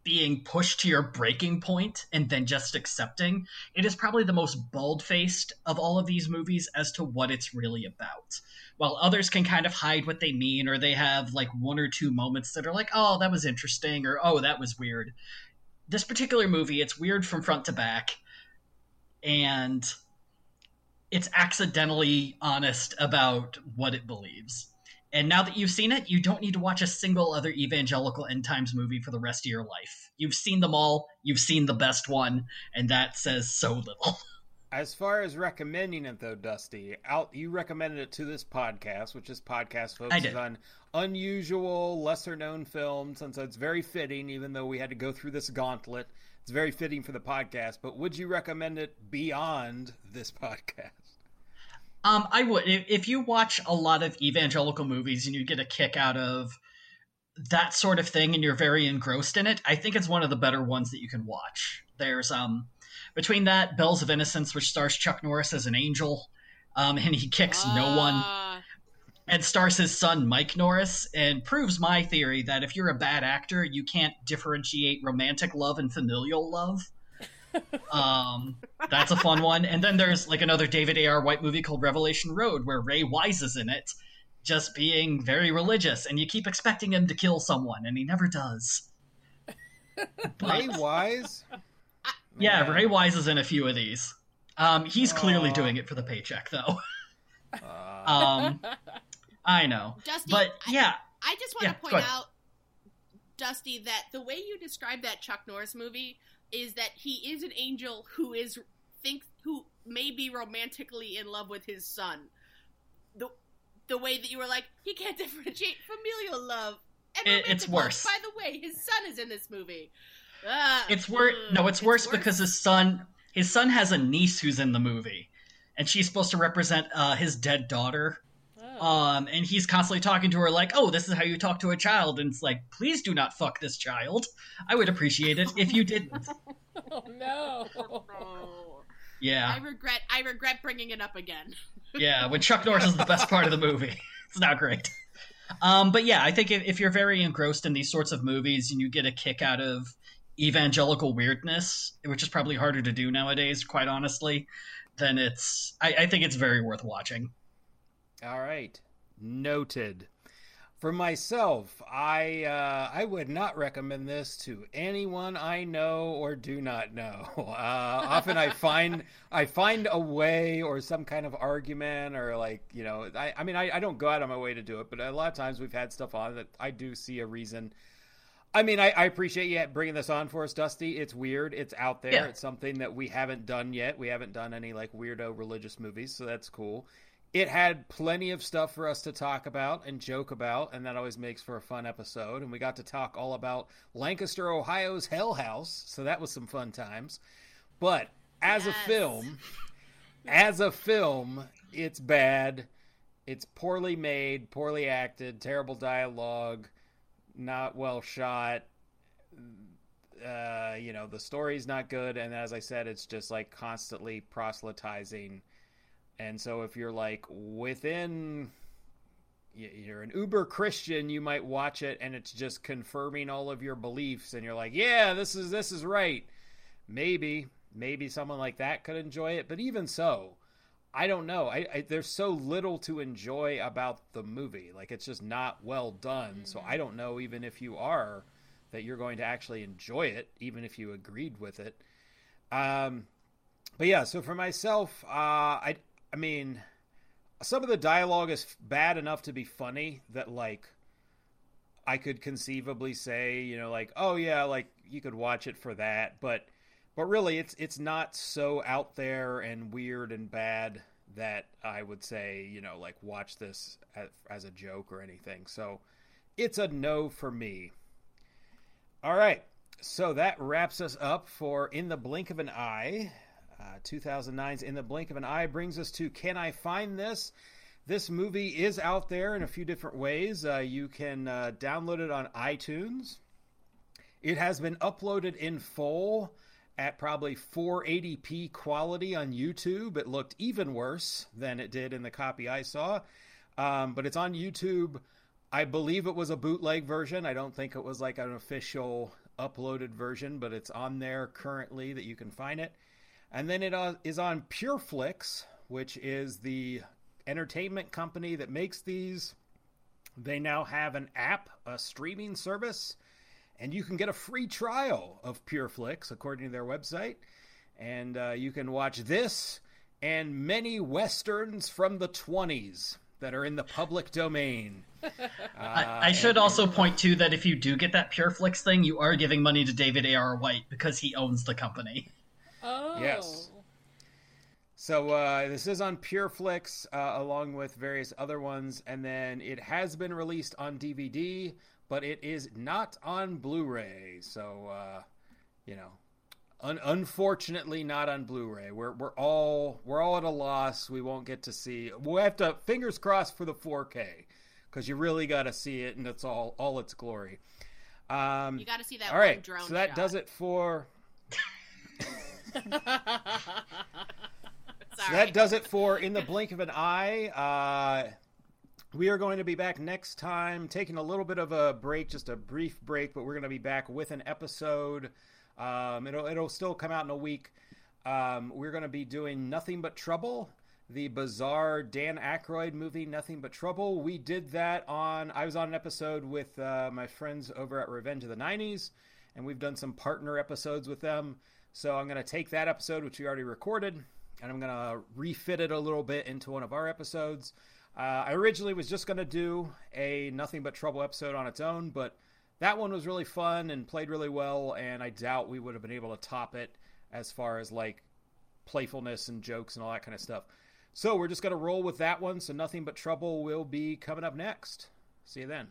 being pushed to your breaking point and then just accepting. It is probably the most bald faced of all of these movies as to what it's really about. While others can kind of hide what they mean, or they have like one or two moments that are like, oh, that was interesting, or oh, that was weird. This particular movie, it's weird from front to back and it's accidentally honest about what it believes. And now that you've seen it, you don't need to watch a single other evangelical end times movie for the rest of your life. You've seen them all, you've seen the best one, and that says so little. As far as recommending it, though, Dusty, out you recommended it to this podcast, which is podcast focuses on unusual, lesser known films, and so it's very fitting. Even though we had to go through this gauntlet, it's very fitting for the podcast. But would you recommend it beyond this podcast? Um, I would. If, if you watch a lot of evangelical movies and you get a kick out of that sort of thing and you're very engrossed in it, I think it's one of the better ones that you can watch. There's um between that Bells of Innocence, which stars Chuck Norris as an angel, um, and he kicks no one, Ah, and stars his son Mike Norris, and proves my theory that if you're a bad actor, you can't differentiate romantic love and familial love. Um, that's a fun one. And then there's like another David A.R. White movie called Revelation Road, where Ray Wise is in it, just being very religious, and you keep expecting him to kill someone, and he never does. Ray Wise. Yeah, Man. Ray Wise is in a few of these. Um, he's clearly Aw. doing it for the paycheck, though. Uh, um, I know, Dusty, but I- yeah, I just want Yeah, to point out, Dusty, that the way you describe that Chuck Norris movie is that he is an angel who is thinks who may be romantically in love with his son. The the way that you were like, he can't differentiate familial love and It- it's worse. By the way, his son is in this movie. Ah, it's worse. No, it's worse because his son, his son has a niece who's in the movie, and she's supposed to represent uh, his dead daughter. Um, and he's constantly talking to her like, "Oh, this is how you talk to a child," and it's like, "Please do not fuck this child. I would appreciate it if you didn't." oh no. Yeah, I regret. I regret bringing it up again. yeah. When Chuck Norris is the best part of the movie, it's not great. Um, but yeah, I think if, if you're very engrossed in these sorts of movies and you get a kick out of evangelical weirdness, which is probably harder to do nowadays, quite honestly, then it's I, I think it's very worth watching. All right, noted. For myself, I uh, I would not recommend this to anyone I know or do not know. Uh, often I find I find a way or some kind of argument or like you know I, I mean I, I don't go out of my way to do it, but a lot of times we've had stuff on that I do see a reason. I mean, I, I appreciate you bringing this on for us, Dusty. It's weird. It's out there. Yeah. It's something that we haven't done yet. We haven't done any like weirdo religious movies, so that's cool. It had plenty of stuff for us to talk about and joke about, and that always makes for a fun episode. And we got to talk all about Lancaster, Ohio's Hell House, so that was some fun times. But as a film, as a film, it's bad. it's poorly made, poorly acted, terrible dialogue, not well shot. Uh, you know, the story's not good, and as I said, it's just like constantly proselytizing. And so, if you're like within, you're an uber Christian, you might watch it, and it's just confirming all of your beliefs, and you're like, yeah, this is this is right. Maybe, maybe someone like that could enjoy it, but even so, I don't know. I, I, there's so little to enjoy about the movie. Like it's just not well done. Mm-hmm. So I don't know even if you are that you're going to actually enjoy it, even if you agreed with it. Um, but yeah. So for myself, uh, I I mean, some of the dialogue is bad enough to be funny that like I could conceivably say, you know, like, oh yeah, like you could watch it for that, but but really it's it's not so out there and weird and bad that I would say you know like watch this as, as a joke or anything. So it's a no for me. All right, so that wraps us up for In the Blink of an Eye. Uh, 2009's In the Blink of an Eye brings us to Can I Find This? This movie is out there in a few different ways. Uh, you can uh, download it on iTunes. It has been uploaded in full at probably 480p quality on YouTube. It looked even worse than it did in the copy I saw. Um, but it's on YouTube. I believe it was a bootleg version. I don't think it was like an official uploaded version, but it's on there currently that you can find it. And then it uh, on Pure Flix, which is the entertainment company that makes these. They now have an app, a streaming service and you can get a free trial of Pure Flix according to their website. And uh, you can watch this and many westerns from the 20s that are in the public domain. Uh, I, I, should and, also point to that if you do get that Pure Flix thing, you are giving money to David A.R. White because he owns the company. Oh. Yes. So uh, this is on Pure Flix uh, along with various other ones, and then it has been released on DVD but it is not on Blu-ray. So, uh, you know, un- unfortunately, not on Blu-ray. We're we're all we're all at a loss. We won't get to see. We'll have to fingers crossed for the 4K because you really got to see it, and it's all all its glory. Um, you got to see that. All right, drone so that shot. does it for. so that does it for in the blink of an eye. Uh, we are going to be back next time, taking a little bit of a break, just a brief break, but we're going to be back with an episode. Um, it'll it'll still come out in a week. Um, we're going to be doing Nothing But Trouble, the bizarre Dan Aykroyd movie, Nothing But Trouble. We did that on. I was on an episode with uh, my friends over at Revenge of the '90s, and we've done some partner episodes with them. So I'm going to take that episode, which we already recorded, and I'm going to refit it a little bit into one of our episodes. Uh, I originally was just going to do a Nothing But Trouble episode on its own, but that one was really fun and played really well, and I doubt we would have been able to top it as far as like playfulness and jokes and all that kind of stuff. So we're just going to roll with that one. So Nothing But Trouble will be coming up next. See you then.